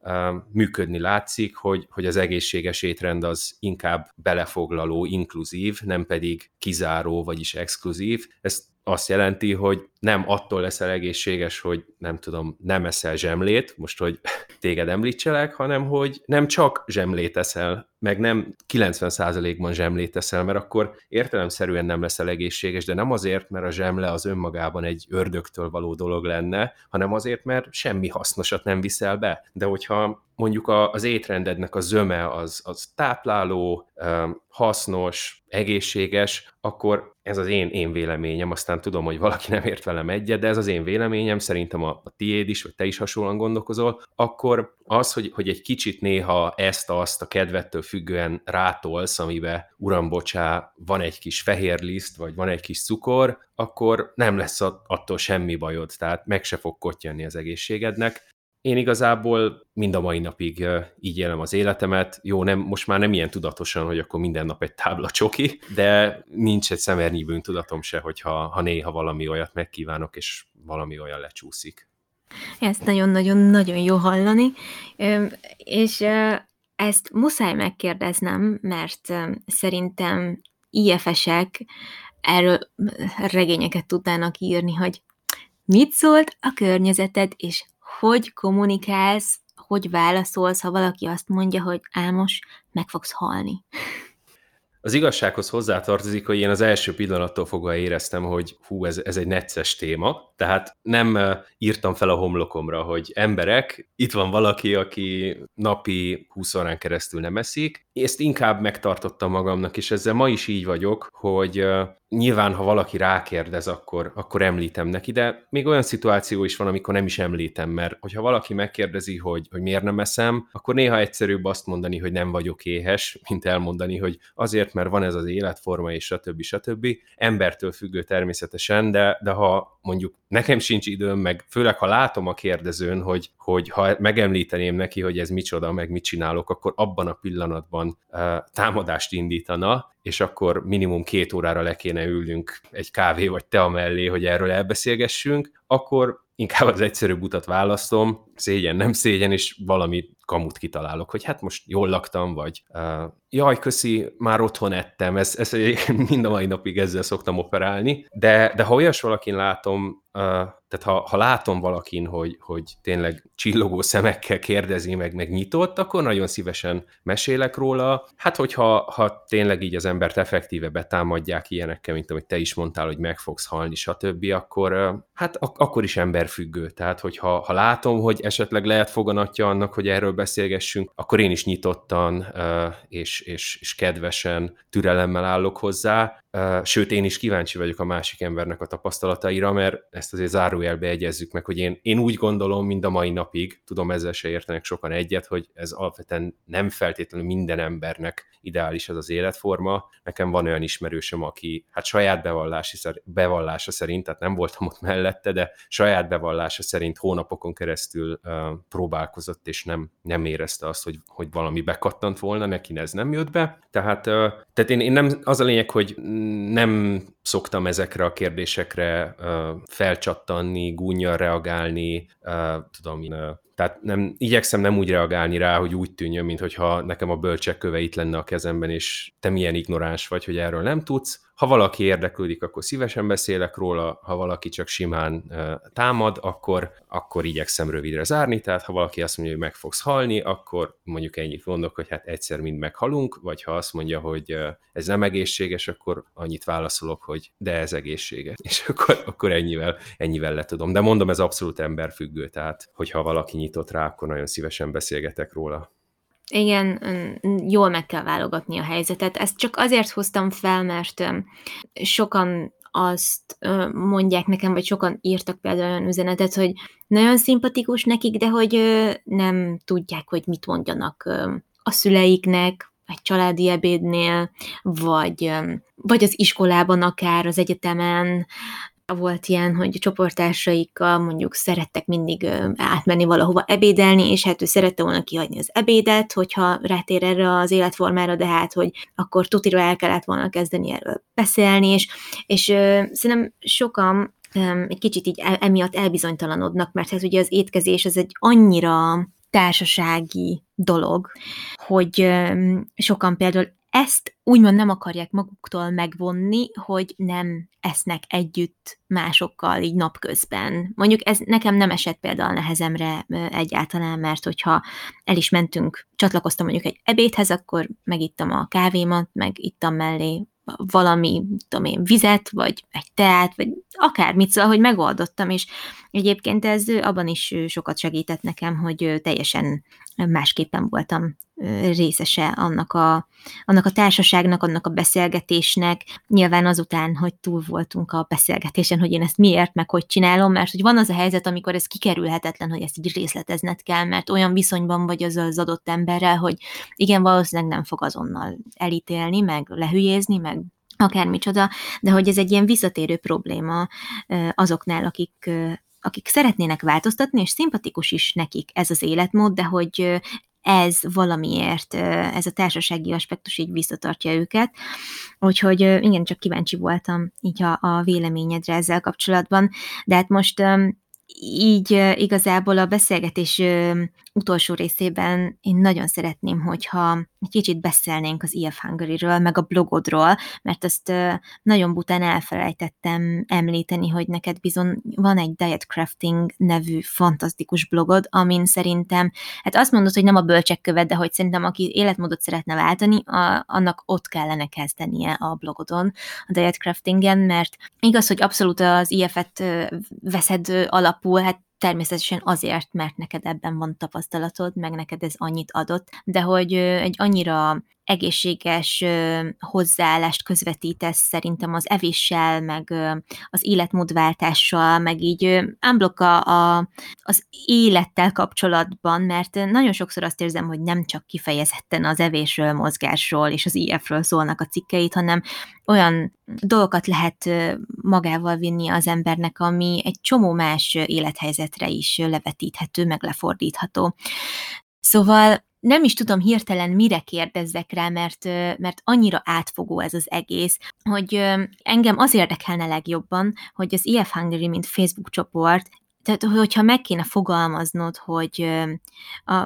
működni látszik, hogy, hogy az egészséges étrend az inkább belefoglaló, inkluzív, nem pedig kizáró, vagyis exkluzív. Ezt azt jelenti, hogy nem attól leszel egészséges, hogy nem tudom, nem eszel zsemlét, most, hogy téged említselek, hanem hogy nem csak zsemlét eszel, meg nem 90%-ban zsemlét eszel, mert akkor értelemszerűen nem leszel egészséges, de nem azért, mert a zsemle az önmagában egy ördögtől való dolog lenne, hanem azért, mert semmi hasznosat nem viszel be. De hogyha mondjuk az étrendednek a zöme az, az tápláló, hasznos, egészséges, akkor ez az én, én véleményem, aztán tudom, hogy valaki nem ért velem egyet, de ez az én véleményem, szerintem a, a tiéd is, vagy te is hasonlóan gondolkozol, akkor az, hogy, hogy egy kicsit néha ezt-azt a kedvettől függően rátolsz, amibe, uram, bocsá, van egy kis fehér liszt, vagy van egy kis cukor, akkor nem lesz attól semmi bajod, tehát meg se fog kottyanni az egészségednek. Én igazából mind a mai napig így élem az életemet. Jó, nem, most már nem ilyen tudatosan, hogy akkor minden nap egy tábla csoki, de nincs egy szemernyi bűntudatom se, hogyha ha néha valami olyat megkívánok, és valami olyan lecsúszik.
Ezt nagyon-nagyon-nagyon jó hallani, és ezt muszáj megkérdeznem, mert szerintem IFS-ek erről regényeket tudnának írni, hogy mit szólt a környezeted, és hogy kommunikálsz, hogy válaszolsz, ha valaki azt mondja, hogy Ámos, meg fogsz halni.
Az igazsághoz hozzátartozik, hogy én az első pillanattól fogva éreztem, hogy hú, ez, ez egy necces téma, Tehát nem írtam fel a homlokomra, hogy emberek, itt van valaki, aki napi 20 órán keresztül nem eszik. Ezt inkább megtartottam magamnak, és ezzel ma is így vagyok, hogy nyilván, ha valaki rákérdez, akkor, akkor említem neki, de még olyan szituáció is van, amikor nem is említem, mert hogyha valaki megkérdezi, hogy, hogy miért nem eszem, akkor néha egyszerűbb azt mondani, hogy nem vagyok éhes, mint elmondani, hogy azért, mert van ez az életforma, és stb. stb. Embertől függő természetesen, de, de ha mondjuk nekem sincs időm, meg főleg ha látom a kérdezőn, hogy, hogy ha megemlíteném neki, hogy ez micsoda, meg mit csinálok, akkor abban a pillanatban uh, támadást indítana, és akkor minimum két órára le kéne ülnünk egy kávé vagy tea mellé, hogy erről elbeszélgessünk, akkor inkább az egyszerűbb utat választom, szégyen, nem szégyen, és valami kamut kitalálok, hogy hát most jól laktam, vagy uh, jaj, köszi, már otthon ettem, ez, ez mind a mai napig ezzel szoktam operálni, de, de ha olyas valakin látom, uh, tehát ha, ha látom valakin, hogy, hogy tényleg csillogó szemekkel kérdezi meg, meg nyitott, akkor nagyon szívesen mesélek róla. Hát, hogyha ha tényleg így az embert effektíve betámadják ilyenekkel, mint amit te is mondtál, hogy meg fogsz halni, stb., akkor hát ak- akkor is emberfüggő. Tehát, hogyha ha látom, hogy esetleg lehet foganatja annak, hogy erről beszélgessünk, akkor én is nyitottan és, és, és kedvesen, türelemmel állok hozzá, sőt, én is kíváncsi vagyok a másik embernek a tapasztalataira, mert ezt azért zárójelbe egyezzük meg, hogy én, én úgy gondolom mind a mai napig, tudom ezzel se értenek sokan egyet, hogy ez alapvetően nem feltétlenül minden embernek ideális ez az életforma. Nekem van olyan ismerősöm, aki hát saját bevallási, bevallása szerint, tehát nem voltam ott mellette, de saját bevallása szerint hónapokon keresztül uh, próbálkozott, és nem, nem érezte azt, hogy, hogy valami bekattant volna, neki ez nem jött be. Tehát, uh, tehát én, én nem, az a lényeg, hogy nem szoktam ezekre a kérdésekre felcsattanni, gúnyjal reagálni, tudom, uh, tehát nem, igyekszem nem úgy reagálni rá, hogy úgy tűnjön, mintha nekem a bölcsek köve itt lenne a kezemben, és te milyen ignoráns vagy, hogy erről nem tudsz, ha valaki érdeklődik, akkor szívesen beszélek róla, ha valaki csak simán támad, akkor, akkor igyekszem rövidre zárni, tehát ha valaki azt mondja, hogy meg fogsz halni, akkor mondjuk ennyit mondok, hogy hát egyszer mind meghalunk, vagy ha azt mondja, hogy ez nem egészséges, akkor annyit válaszolok, hogy de ez egészséges, és akkor, akkor ennyivel, ennyivel le tudom. De mondom, ez abszolút emberfüggő, tehát hogyha valaki nyitott rá, akkor nagyon szívesen beszélgetek róla.
Igen, jól meg kell válogatni a helyzetet. Ezt csak azért hoztam fel, mert sokan azt mondják nekem, vagy sokan írtak például olyan üzenetet, hogy nagyon szimpatikus nekik, de hogy nem tudják, hogy mit mondjanak a szüleiknek, egy családi ebédnél, vagy, vagy az iskolában akár, az egyetemen, volt ilyen, hogy csoportársaikkal mondjuk szerettek mindig átmenni valahova ebédelni, és hát ő szerette volna kihagyni az ebédet, hogyha rátér erre az életformára, de hát, hogy akkor tutira el kellett volna kezdeni erről beszélni, és, és szerintem sokan egy kicsit így emiatt elbizonytalanodnak, mert hát ugye az étkezés ez egy annyira társasági dolog, hogy sokan például ezt úgymond nem akarják maguktól megvonni, hogy nem esznek együtt másokkal így napközben. Mondjuk ez nekem nem esett például nehezemre egyáltalán, mert hogyha el is mentünk, csatlakoztam mondjuk egy ebédhez, akkor megittam a kávémat, meg ittam mellé valami, tudom én, vizet, vagy egy teát, vagy akármit, szóval, hogy megoldottam, és egyébként ez abban is sokat segített nekem, hogy teljesen másképpen voltam részese annak a, annak a társaságnak, annak a beszélgetésnek. Nyilván azután, hogy túl voltunk a beszélgetésen, hogy én ezt miért, meg hogy csinálom, mert hogy van az a helyzet, amikor ez kikerülhetetlen, hogy ezt így részletezned kell, mert olyan viszonyban vagy az az adott emberrel, hogy igen, valószínűleg nem fog azonnal elítélni, meg lehülyézni, meg akármicsoda, de hogy ez egy ilyen visszatérő probléma azoknál, akik akik szeretnének változtatni, és szimpatikus is nekik ez az életmód, de hogy ez valamiért, ez a társasági aspektus így visszatartja őket. Úgyhogy igen, csak kíváncsi voltam így a, a véleményedre ezzel kapcsolatban. De hát most így igazából a beszélgetés utolsó részében én nagyon szeretném, hogyha egy kicsit beszélnénk az EF Hungary-ről, meg a blogodról, mert azt nagyon bután elfelejtettem említeni, hogy neked bizony van egy Diet Crafting nevű fantasztikus blogod, amin szerintem, hát azt mondod, hogy nem a bölcsek követ, de hogy szerintem aki életmódot szeretne váltani, a, annak ott kellene kezdenie a blogodon, a Diet Craftingen, mert igaz, hogy abszolút az IF-et veszed alapul, hát természetesen azért, mert neked ebben van tapasztalatod, meg neked ez annyit adott, de hogy egy annyira egészséges hozzáállást közvetítesz szerintem az evéssel, meg az életmódváltással, meg így unblock a, a, az élettel kapcsolatban, mert nagyon sokszor azt érzem, hogy nem csak kifejezetten az evésről, mozgásról és az IF-ről szólnak a cikkeit, hanem olyan dolgokat lehet magával vinni az embernek, ami egy csomó más élethelyzetre is levetíthető, meg lefordítható. Szóval nem is tudom hirtelen mire kérdezzek rá, mert, mert annyira átfogó ez az egész, hogy engem az érdekelne legjobban, hogy az EF Hungary, mint Facebook csoport, tehát hogyha meg kéne fogalmaznod, hogy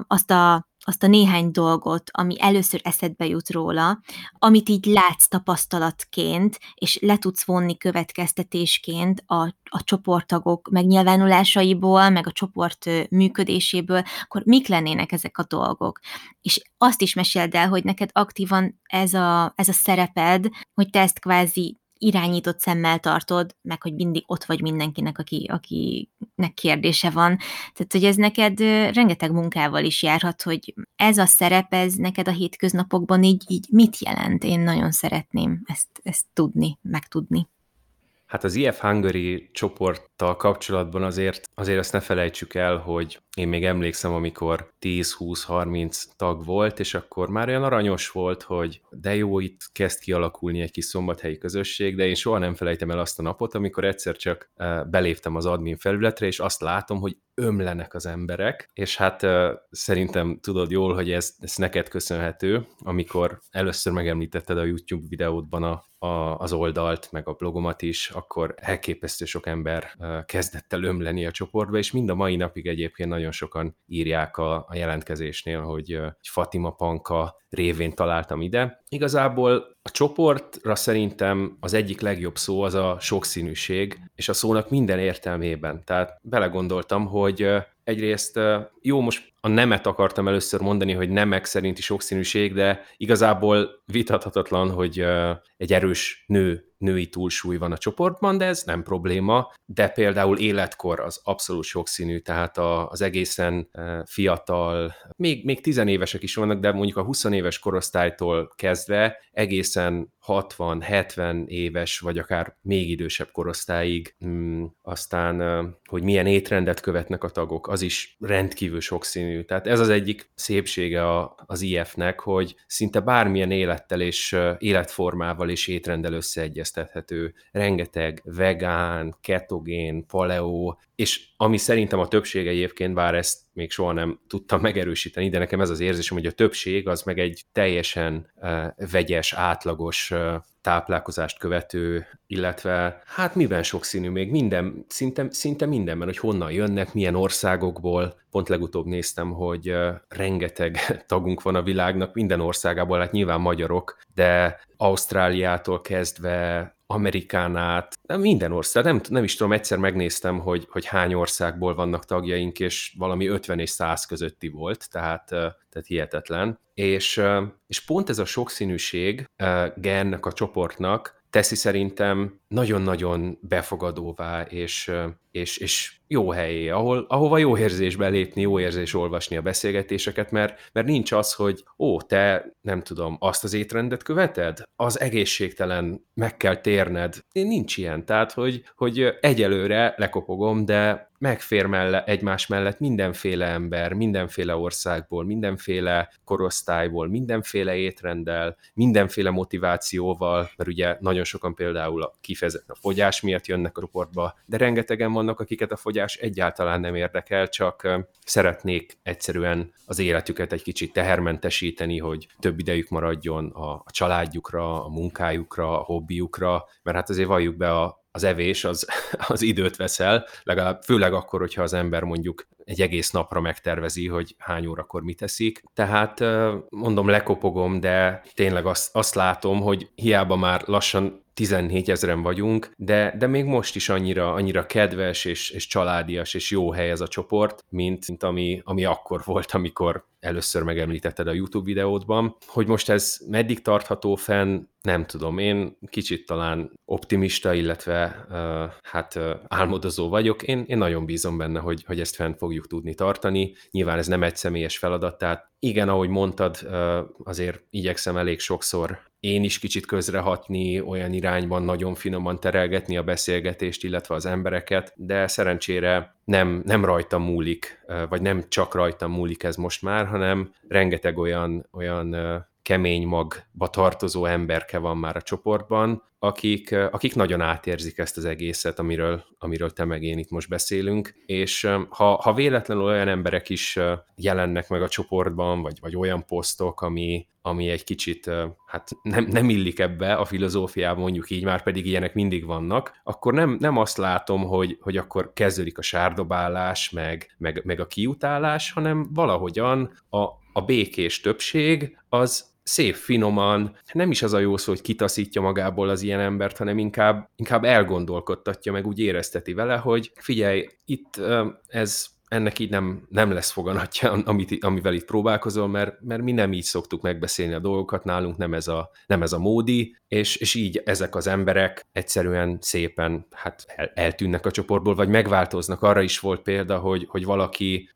azt a azt a néhány dolgot, ami először eszedbe jut róla, amit így látsz tapasztalatként, és le tudsz vonni következtetésként a, a csoporttagok megnyilvánulásaiból, meg a csoport működéséből, akkor mik lennének ezek a dolgok? És azt is meséld el, hogy neked aktívan ez a, ez a szereped, hogy te ezt kvázi irányított szemmel tartod, meg hogy mindig ott vagy mindenkinek, aki, akinek kérdése van. Tehát, hogy ez neked rengeteg munkával is járhat, hogy ez a szerep, ez neked a hétköznapokban így, így mit jelent? Én nagyon szeretném ezt, ezt tudni, megtudni.
Hát az IF Hungary csoporttal kapcsolatban azért, azért azt ne felejtsük el, hogy én még emlékszem, amikor 10-20-30 tag volt, és akkor már olyan aranyos volt, hogy de jó, itt kezd kialakulni egy kis szombathelyi közösség, de én soha nem felejtem el azt a napot, amikor egyszer csak eh, beléptem az admin felületre, és azt látom, hogy ömlenek az emberek, és hát szerintem tudod jól, hogy ez, ez neked köszönhető, amikor először megemlítetted a YouTube videódban a, a, az oldalt, meg a blogomat is, akkor elképesztő sok ember kezdett el ömleni a csoportba, és mind a mai napig egyébként nagyon sokan írják a, a jelentkezésnél, hogy, Fatima Panka révén találtam ide. Igazából a csoportra szerintem az egyik legjobb szó az a sokszínűség, és a szónak minden értelmében. Tehát belegondoltam, hogy egyrészt jó, most a nemet akartam először mondani, hogy nemek szerinti sokszínűség, de igazából vitathatatlan, hogy egy erős nő női túlsúly van a csoportban, de ez nem probléma, de például életkor az abszolút sokszínű, tehát az egészen fiatal, még, még tizenévesek is vannak, de mondjuk a 20 éves korosztálytól kezdve egészen 60-70 éves, vagy akár még idősebb korosztályig, mm, aztán, hogy milyen étrendet követnek a tagok, az is rendkívül sokszínű. Tehát ez az egyik szépsége az IF-nek, hogy szinte bármilyen élettel és életformával és étrenddel összeegyeztethető. Rengeteg vegán, ketogén, paleo, és ami szerintem a többség egyébként, bár ezt még soha nem tudtam megerősíteni, de nekem ez az érzésem, hogy a többség az meg egy teljesen uh, vegyes, átlagos uh, táplálkozást követő, illetve hát miben sokszínű még minden, szinte, szinte mindenben, hogy honnan jönnek, milyen országokból. Pont legutóbb néztem, hogy rengeteg tagunk van a világnak, minden országából, hát nyilván magyarok, de Ausztráliától kezdve Amerikán át, minden ország, nem, nem is tudom, egyszer megnéztem, hogy, hogy hány országból vannak tagjaink, és valami 50 és 100 közötti volt, tehát, tehát hihetetlen. És, és pont ez a sokszínűség ennek a csoportnak teszi szerintem nagyon-nagyon befogadóvá, és, és, és jó helyé, ahol, ahova jó érzésbe lépni, jó érzés olvasni a beszélgetéseket, mert, mert nincs az, hogy ó, te nem tudom, azt az étrendet követed? Az egészségtelen, meg kell térned. Nincs ilyen, tehát, hogy, hogy egyelőre lekopogom, de megfér melle, egymás mellett mindenféle ember, mindenféle országból, mindenféle korosztályból, mindenféle étrenddel, mindenféle motivációval, mert ugye nagyon sokan például a kifejezetten a fogyás miatt jönnek a csoportba, de rengetegen vannak, akiket a fogyás egyáltalán nem érdekel, csak szeretnék egyszerűen az életüket egy kicsit tehermentesíteni, hogy több idejük maradjon a, a családjukra, a munkájukra, a hobbiukra, mert hát azért valljuk be a az evés az, az időt veszel, legalább főleg akkor, hogyha az ember mondjuk egy egész napra megtervezi, hogy hány órakor mit teszik. Tehát mondom, lekopogom, de tényleg azt, azt látom, hogy hiába már lassan 14 ezeren vagyunk, de, de még most is annyira, annyira kedves és, és családias és jó hely ez a csoport, mint, mint ami, ami akkor volt, amikor először megemlítetted a YouTube videódban. Hogy most ez meddig tartható fenn, nem tudom, én kicsit talán optimista, illetve uh, hát uh, álmodozó vagyok. Én, én nagyon bízom benne, hogy, hogy ezt fenn fogjuk tudni tartani. Nyilván ez nem egy személyes feladat, tehát igen, ahogy mondtad, azért igyekszem elég sokszor én is kicsit közrehatni, olyan irányban nagyon finoman terelgetni a beszélgetést, illetve az embereket, de szerencsére nem, nem rajtam múlik, vagy nem csak rajtam múlik ez most már, hanem rengeteg olyan, olyan kemény magba tartozó emberke van már a csoportban, akik, akik nagyon átérzik ezt az egészet, amiről, amiről te meg én itt most beszélünk, és ha, ha véletlenül olyan emberek is jelennek meg a csoportban, vagy, vagy olyan posztok, ami, ami egy kicsit hát nem, nem illik ebbe a filozófiába, mondjuk így, már pedig ilyenek mindig vannak, akkor nem, nem azt látom, hogy, hogy akkor kezdődik a sárdobálás, meg, meg, meg a kiutálás, hanem valahogyan a, a békés többség az szép, finoman, nem is az a jó szó, hogy kitaszítja magából az ilyen embert, hanem inkább, inkább elgondolkodtatja, meg úgy érezteti vele, hogy figyelj, itt ez ennek így nem, nem lesz foganatja, amit, amivel itt próbálkozol, mert, mert mi nem így szoktuk megbeszélni a dolgokat, nálunk nem ez a, nem ez a módi, és, és így ezek az emberek egyszerűen szépen hát el, eltűnnek a csoportból, vagy megváltoznak. Arra is volt példa, hogy, hogy valaki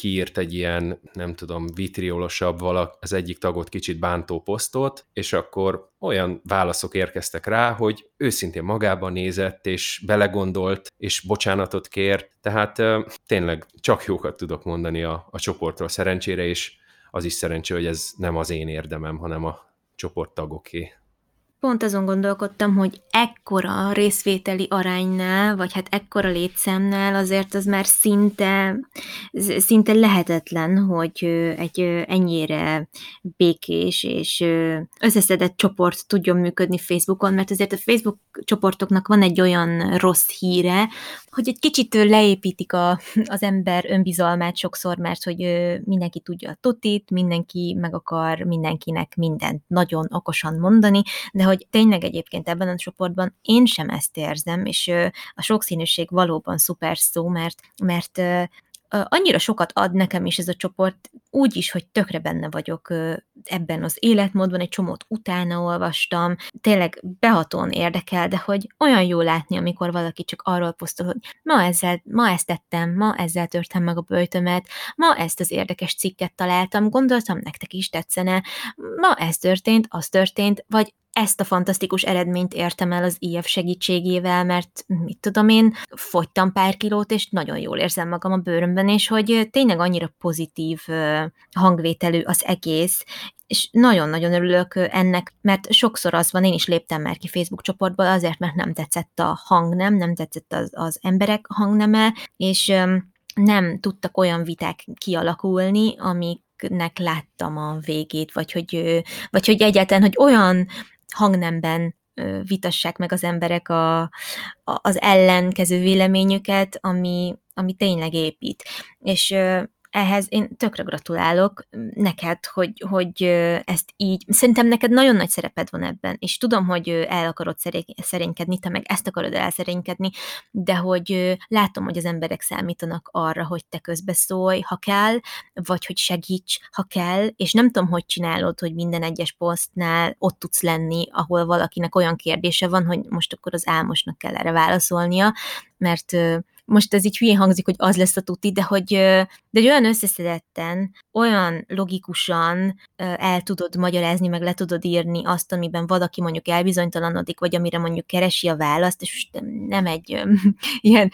kiírt egy ilyen, nem tudom, vitriolosabb valak, az egyik tagot kicsit bántó posztot, és akkor olyan válaszok érkeztek rá, hogy őszintén magában nézett, és belegondolt, és bocsánatot kért, tehát tényleg csak jókat tudok mondani a, a csoportról szerencsére, és az is szerencsé, hogy ez nem az én érdemem, hanem a csoporttagoké.
Pont azon gondolkodtam, hogy ekkora részvételi aránynál, vagy hát ekkora létszámnál azért az már szinte, szinte lehetetlen, hogy egy ennyire békés és összeszedett csoport tudjon működni Facebookon, mert azért a Facebook csoportoknak van egy olyan rossz híre, hogy egy kicsit leépítik a, az ember önbizalmát sokszor, mert hogy mindenki tudja a tutit, mindenki meg akar mindenkinek mindent nagyon okosan mondani, de hogy tényleg egyébként ebben a csoportban én sem ezt érzem, és a sokszínűség valóban szuper szó, mert, mert annyira sokat ad nekem is ez a csoport, úgy is, hogy tökre benne vagyok ebben az életmódban, egy csomót utána olvastam, tényleg behatóan érdekel, de hogy olyan jó látni, amikor valaki csak arról posztol, hogy ma, ezzel, ma ezt tettem, ma ezzel törtem meg a böjtömet, ma ezt az érdekes cikket találtam, gondoltam, nektek is tetszene, ma ez történt, az történt, vagy ezt a fantasztikus eredményt értem el az IF segítségével, mert mit tudom én, fogytam pár kilót, és nagyon jól érzem magam a bőrömben, és hogy tényleg annyira pozitív hangvételű az egész, és nagyon-nagyon örülök ennek, mert sokszor az van, én is léptem már ki Facebook csoportból azért, mert nem tetszett a hangnem, nem tetszett az, az emberek hangneme, és nem tudtak olyan viták kialakulni, amik nek láttam a végét, vagy hogy, vagy hogy egyáltalán, hogy olyan hangnemben vitassák meg az emberek a, a, az ellenkező véleményüket, ami, ami tényleg épít. És ehhez én tökre gratulálok neked, hogy, hogy ezt így, szerintem neked nagyon nagy szereped van ebben, és tudom, hogy el akarod szerénykedni, te meg ezt akarod elszerénykedni, de hogy látom, hogy az emberek számítanak arra, hogy te közbeszólj, ha kell, vagy hogy segíts, ha kell, és nem tudom, hogy csinálod, hogy minden egyes posztnál ott tudsz lenni, ahol valakinek olyan kérdése van, hogy most akkor az álmosnak kell erre válaszolnia, mert most ez így hülyén hangzik, hogy az lesz a tuti, de hogy, de hogy olyan összeszedetten, olyan logikusan el tudod magyarázni, meg le tudod írni azt, amiben valaki mondjuk elbizonytalanodik, vagy amire mondjuk keresi a választ, és nem egy ilyen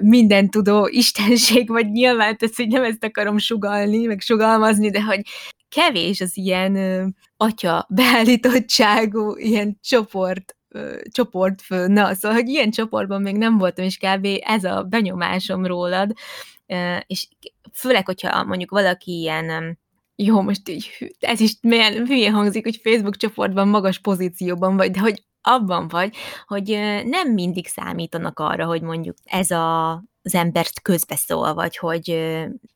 minden tudó istenség, vagy nyilván, tehát, hogy nem ezt akarom sugalni, meg sugalmazni, de hogy kevés az ilyen atya beállítottságú ilyen csoport csoportfő, na, szóval, hogy ilyen csoportban még nem voltam, és kb. ez a benyomásom rólad, és főleg, hogyha mondjuk valaki ilyen jó, most így, ez is milyen hülyén hangzik, hogy Facebook csoportban magas pozícióban vagy, de hogy abban vagy, hogy nem mindig számítanak arra, hogy mondjuk ez a az embert közbeszól, vagy hogy,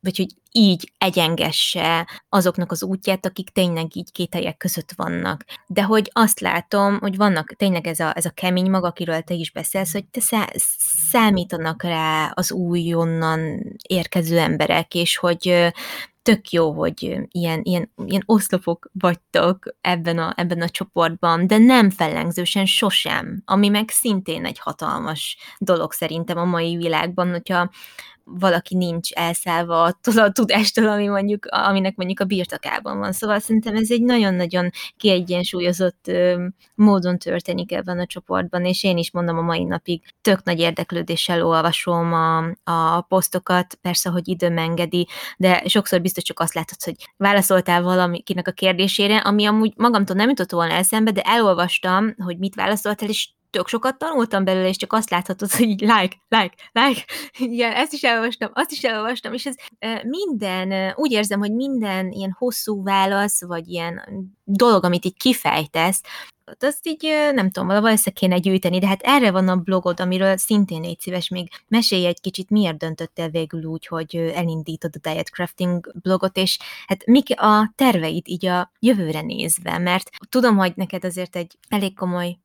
vagy hogy így egyengesse azoknak az útját, akik tényleg így két helyek között vannak. De hogy azt látom, hogy vannak tényleg ez a, ez a kemény maga, akiről te is beszélsz, hogy te szá- számítanak rá az újonnan érkező emberek, és hogy tök jó, hogy ilyen, ilyen, ilyen oszlopok vagytok ebben a, ebben a csoportban, de nem fellengzősen sosem, ami meg szintén egy hatalmas dolog szerintem a mai világban, hogyha valaki nincs elszállva attól a tudástól, ami mondjuk, aminek mondjuk a birtokában van. Szóval szerintem ez egy nagyon-nagyon kiegyensúlyozott módon történik ebben a csoportban, és én is mondom a mai napig tök nagy érdeklődéssel olvasom a, a posztokat, persze, hogy időm engedi, de sokszor biztos csak azt látod, hogy válaszoltál valamikinek a kérdésére, ami amúgy magamtól nem jutott volna eszembe, de elolvastam, hogy mit válaszoltál, és tök sokat tanultam belőle, és csak azt láthatod, hogy így like, like, like, igen, ezt is elolvastam, azt is elolvastam, és ez minden, úgy érzem, hogy minden ilyen hosszú válasz, vagy ilyen dolog, amit így kifejtesz, azt így nem tudom, valahol össze kéne gyűjteni, de hát erre van a blogod, amiről szintén légy szíves, még mesélj egy kicsit, miért döntöttél végül úgy, hogy elindítod a Diet Crafting blogot, és hát mik a terveid így a jövőre nézve, mert tudom, hogy neked azért egy elég komoly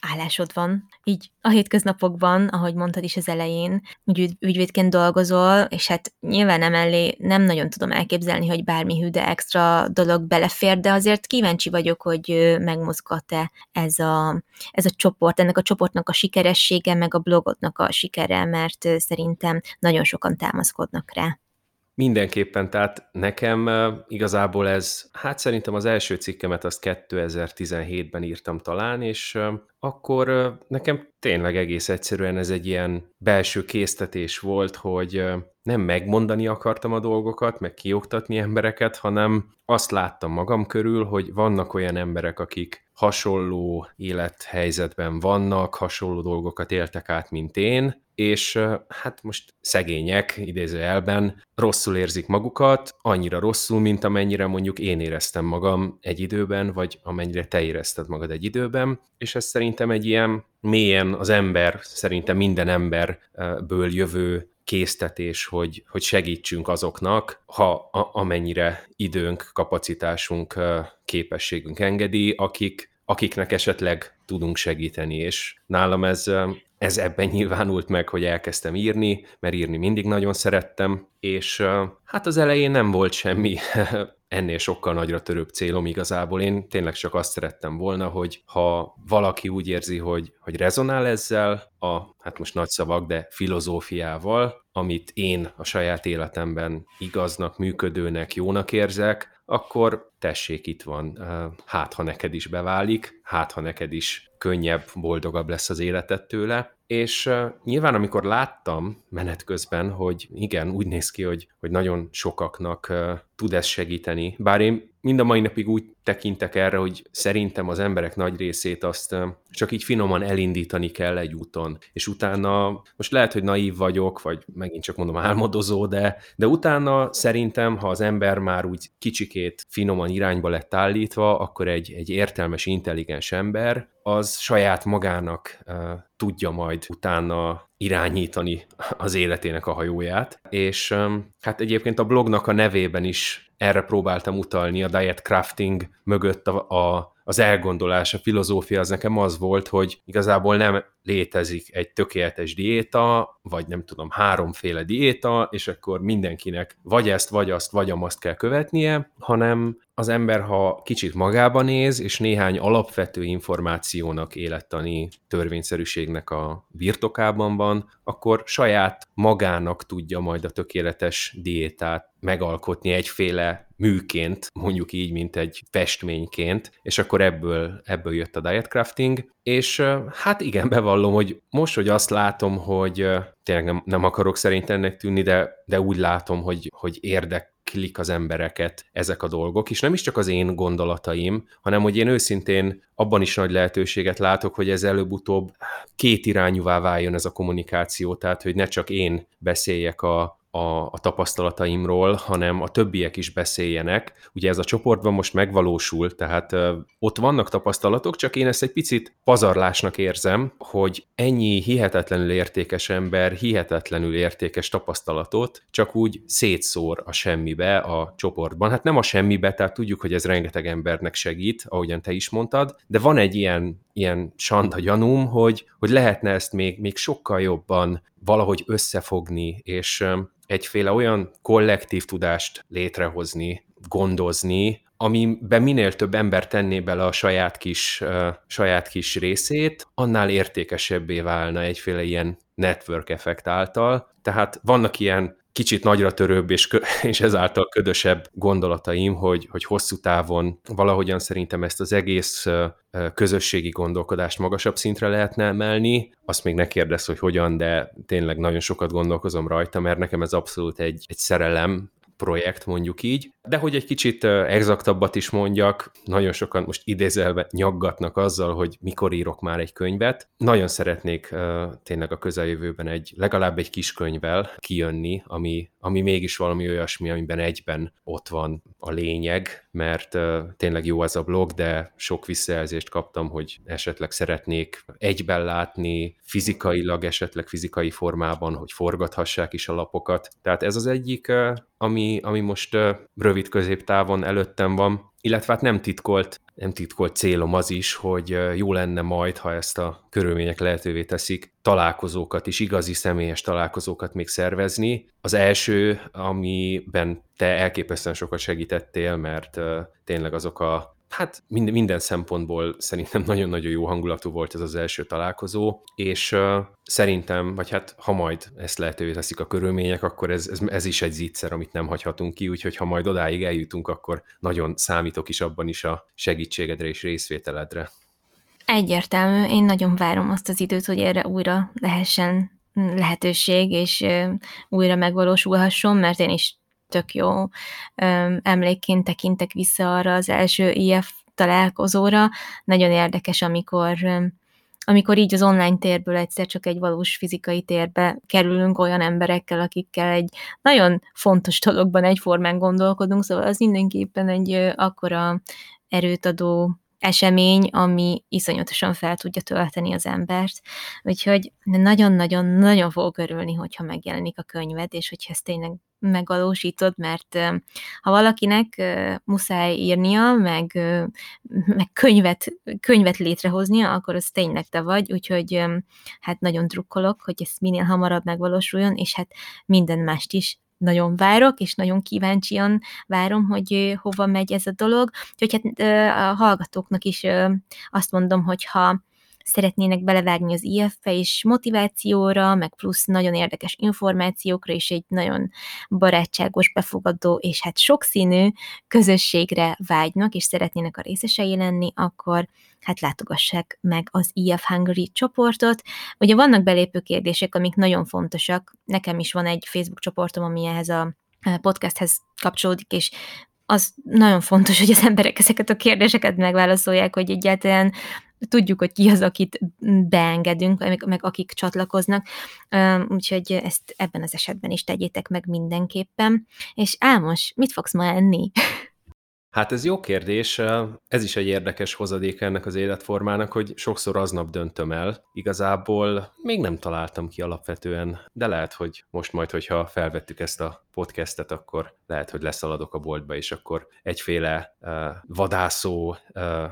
állásod van, így a hétköznapokban, ahogy mondtad is az elején, ügy, ügyvédként dolgozol, és hát nyilván nem elé, nem nagyon tudom elképzelni, hogy bármi hűde extra dolog belefér, de azért kíváncsi vagyok, hogy megmozgat-e ez a, ez a csoport, ennek a csoportnak a sikeressége, meg a blogodnak a sikere, mert szerintem nagyon sokan támaszkodnak rá.
Mindenképpen, tehát nekem igazából ez, hát szerintem az első cikkemet azt 2017-ben írtam talán, és akkor nekem tényleg egész egyszerűen ez egy ilyen belső késztetés volt, hogy nem megmondani akartam a dolgokat, meg kioktatni embereket, hanem azt láttam magam körül, hogy vannak olyan emberek, akik hasonló élethelyzetben vannak, hasonló dolgokat éltek át, mint én, és hát most szegények, idézőjelben, rosszul érzik magukat, annyira rosszul, mint amennyire mondjuk én éreztem magam egy időben, vagy amennyire te érezted magad egy időben, és ez szerintem egy ilyen mélyen az ember, szerintem minden emberből jövő késztetés, hogy, hogy segítsünk azoknak, ha a, amennyire időnk, kapacitásunk, képességünk engedi, akik, akiknek esetleg tudunk segíteni, és nálam ez, ez ebben nyilvánult meg, hogy elkezdtem írni, mert írni mindig nagyon szerettem, és hát az elején nem volt semmi ennél sokkal nagyra törőbb célom igazából. Én tényleg csak azt szerettem volna, hogy ha valaki úgy érzi, hogy, hogy rezonál ezzel, a, hát most nagy szavak, de filozófiával, amit én a saját életemben igaznak, működőnek, jónak érzek, akkor tessék, itt van, hát ha neked is beválik, hát ha neked is könnyebb, boldogabb lesz az életed tőle, és nyilván amikor láttam menet közben, hogy igen, úgy néz ki, hogy, hogy nagyon sokaknak tud ez segíteni, bár én mind a mai napig úgy tekintek erre, hogy szerintem az emberek nagy részét azt csak így finoman elindítani kell egy úton, és utána, most lehet, hogy naív vagyok, vagy megint csak mondom álmodozó, de, de utána szerintem, ha az ember már úgy kicsikét finoman irányba lett állítva, akkor egy, egy értelmes, intelligens ember, az saját magának uh, tudja majd utána irányítani az életének a hajóját, és um, hát egyébként a blognak a nevében is erre próbáltam utalni, a diet crafting mögött a, a az elgondolás, a filozófia az nekem az volt, hogy igazából nem létezik egy tökéletes diéta, vagy nem tudom, háromféle diéta, és akkor mindenkinek vagy ezt, vagy azt, vagy azt kell követnie, hanem az ember, ha kicsit magába néz, és néhány alapvető információnak, élettani törvényszerűségnek a birtokában van, akkor saját magának tudja majd a tökéletes diétát megalkotni egyféle műként, mondjuk így, mint egy festményként, és akkor ebből, ebből jött a diet crafting, és hát igen, bevallom, hogy most, hogy azt látom, hogy tényleg nem, nem akarok szerint ennek tűnni, de, de úgy látom, hogy, hogy érdek klik az embereket ezek a dolgok, és nem is csak az én gondolataim, hanem hogy én őszintén abban is nagy lehetőséget látok, hogy ez előbb-utóbb két irányúvá váljon ez a kommunikáció, tehát hogy ne csak én beszéljek a, a, a tapasztalataimról, hanem a többiek is beszéljenek. Ugye ez a csoportban most megvalósul, tehát ott vannak tapasztalatok, csak én ezt egy picit pazarlásnak érzem, hogy ennyi hihetetlenül értékes ember, hihetetlenül értékes tapasztalatot csak úgy szétszór a semmibe a csoportban. Hát nem a semmibe, tehát tudjuk, hogy ez rengeteg embernek segít, ahogyan te is mondtad, de van egy ilyen, ilyen sanda gyanúm, hogy, hogy lehetne ezt még, még sokkal jobban valahogy összefogni, és egyféle olyan kollektív tudást létrehozni, gondozni, amiben minél több ember tenné bele a saját kis, uh, saját kis részét, annál értékesebbé válna egyféle ilyen network effekt által. Tehát vannak ilyen kicsit nagyra törőbb és, és ezáltal ködösebb gondolataim, hogy, hogy hosszú távon valahogyan szerintem ezt az egész közösségi gondolkodást magasabb szintre lehetne emelni. Azt még ne kérdez, hogy hogyan, de tényleg nagyon sokat gondolkozom rajta, mert nekem ez abszolút egy, egy szerelem, projekt, mondjuk így. De hogy egy kicsit exaktabbat is mondjak, nagyon sokan most idézelve nyaggatnak azzal, hogy mikor írok már egy könyvet. Nagyon szeretnék tényleg a közeljövőben egy, legalább egy kis könyvvel kijönni, ami, ami mégis valami olyasmi, amiben egyben ott van a lényeg, mert tényleg jó ez a blog, de sok visszajelzést kaptam, hogy esetleg szeretnék egyben látni, fizikailag, esetleg fizikai formában, hogy forgathassák is a lapokat. Tehát ez az egyik, ami, ami most rövid középtávon előttem van, illetve hát nem titkolt, nem titkolt célom az is, hogy jó lenne majd, ha ezt a körülmények lehetővé teszik, találkozókat is, igazi személyes találkozókat még szervezni. Az első, amiben te elképesztően sokat segítettél, mert tényleg azok a hát minden, minden szempontból szerintem nagyon-nagyon jó hangulatú volt ez az első találkozó, és uh, szerintem, vagy hát ha majd ezt lehetővé teszik a körülmények, akkor ez, ez, ez is egy zicser, amit nem hagyhatunk ki, úgyhogy ha majd odáig eljutunk, akkor nagyon számítok is abban is a segítségedre és részvételedre.
Egyértelmű, én nagyon várom azt az időt, hogy erre újra lehessen lehetőség, és újra megvalósulhasson, mert én is tök jó emlékként tekintek vissza arra az első IF találkozóra. Nagyon érdekes, amikor amikor így az online térből egyszer csak egy valós fizikai térbe kerülünk olyan emberekkel, akikkel egy nagyon fontos dologban egyformán gondolkodunk, szóval az mindenképpen egy akkora erőt adó esemény, ami iszonyatosan fel tudja tölteni az embert. Úgyhogy nagyon-nagyon-nagyon fogok örülni, hogyha megjelenik a könyved, és hogyha ezt tényleg megvalósítod, mert ha valakinek muszáj írnia, meg, meg könyvet, könyvet létrehoznia, akkor az tényleg te vagy, úgyhogy hát nagyon drukkolok, hogy ez minél hamarabb megvalósuljon, és hát minden mást is nagyon várok, és nagyon kíváncsian várom, hogy hova megy ez a dolog. Úgyhogy hát a hallgatóknak is azt mondom, hogy ha szeretnének belevágni az IF-be, és motivációra, meg plusz nagyon érdekes információkra, és egy nagyon barátságos, befogadó, és hát sokszínű közösségre vágynak, és szeretnének a részesei lenni, akkor hát látogassák meg az IF Hungary csoportot. Ugye vannak belépő kérdések, amik nagyon fontosak. Nekem is van egy Facebook csoportom, ami ehhez a podcasthez kapcsolódik, és az nagyon fontos, hogy az emberek ezeket a kérdéseket megválaszolják, hogy egyáltalán tudjuk, hogy ki az, akit beengedünk, meg, meg akik csatlakoznak, úgyhogy ezt ebben az esetben is tegyétek meg mindenképpen. És Álmos, mit fogsz ma enni?
Hát ez jó kérdés. Ez is egy érdekes hozadék ennek az életformának, hogy sokszor aznap döntöm el. Igazából még nem találtam ki alapvetően, de lehet, hogy most majd, hogyha felvettük ezt a podcastet, akkor lehet, hogy leszaladok a boltba, és akkor egyféle uh, vadászó, uh,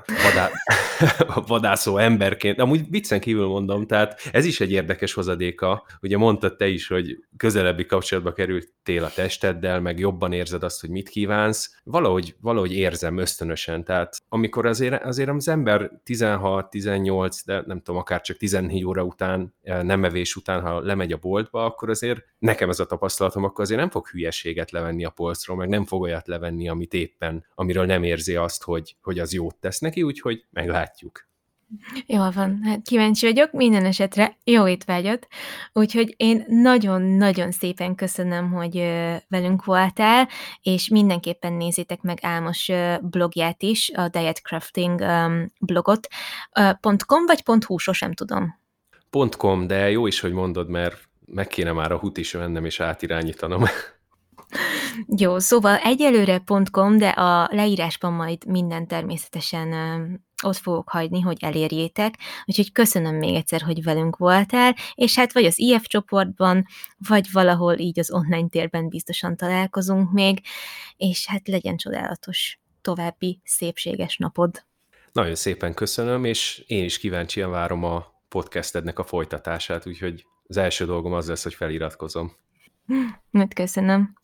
vadá, vadászó emberként, amúgy viccen kívül mondom, tehát ez is egy érdekes hozadéka. Ugye mondtad te is, hogy közelebbi kapcsolatba kerültél a testeddel, meg jobban érzed azt, hogy mit kívánsz. Valahogy, valahogy érzem ösztönösen, tehát amikor azért, azért az ember 16-18, de nem tudom, akár csak 14 óra után, nem evés után, ha lemegy a boltba, akkor azért nekem ez a tapasztalatom, akkor azért nem fog hülyeséget levenni a polcról, meg nem fog olyat levenni, amit éppen, amiről nem érzi azt, hogy, hogy az jót tesz neki, úgyhogy meglátjuk.
Jól van, hát kíváncsi vagyok, minden esetre jó étvágyat, úgyhogy én nagyon-nagyon szépen köszönöm, hogy velünk voltál, és mindenképpen nézzétek meg Álmos blogját is, a Diet Crafting blogot. .com vagy .hu, sosem tudom.
.com, de jó is, hogy mondod, mert meg kéne már a hut is mennem és átirányítanom.
Jó, szóval egyelőre.com, de a leírásban majd minden természetesen ott fogok hagyni, hogy elérjétek, úgyhogy köszönöm még egyszer, hogy velünk voltál, és hát vagy az IF csoportban, vagy valahol így az online térben biztosan találkozunk még, és hát legyen csodálatos további szépséges napod.
Nagyon szépen köszönöm, és én is kíváncsian várom a podcastednek a folytatását, úgyhogy az első dolgom az lesz, hogy feliratkozom.
Mert köszönöm.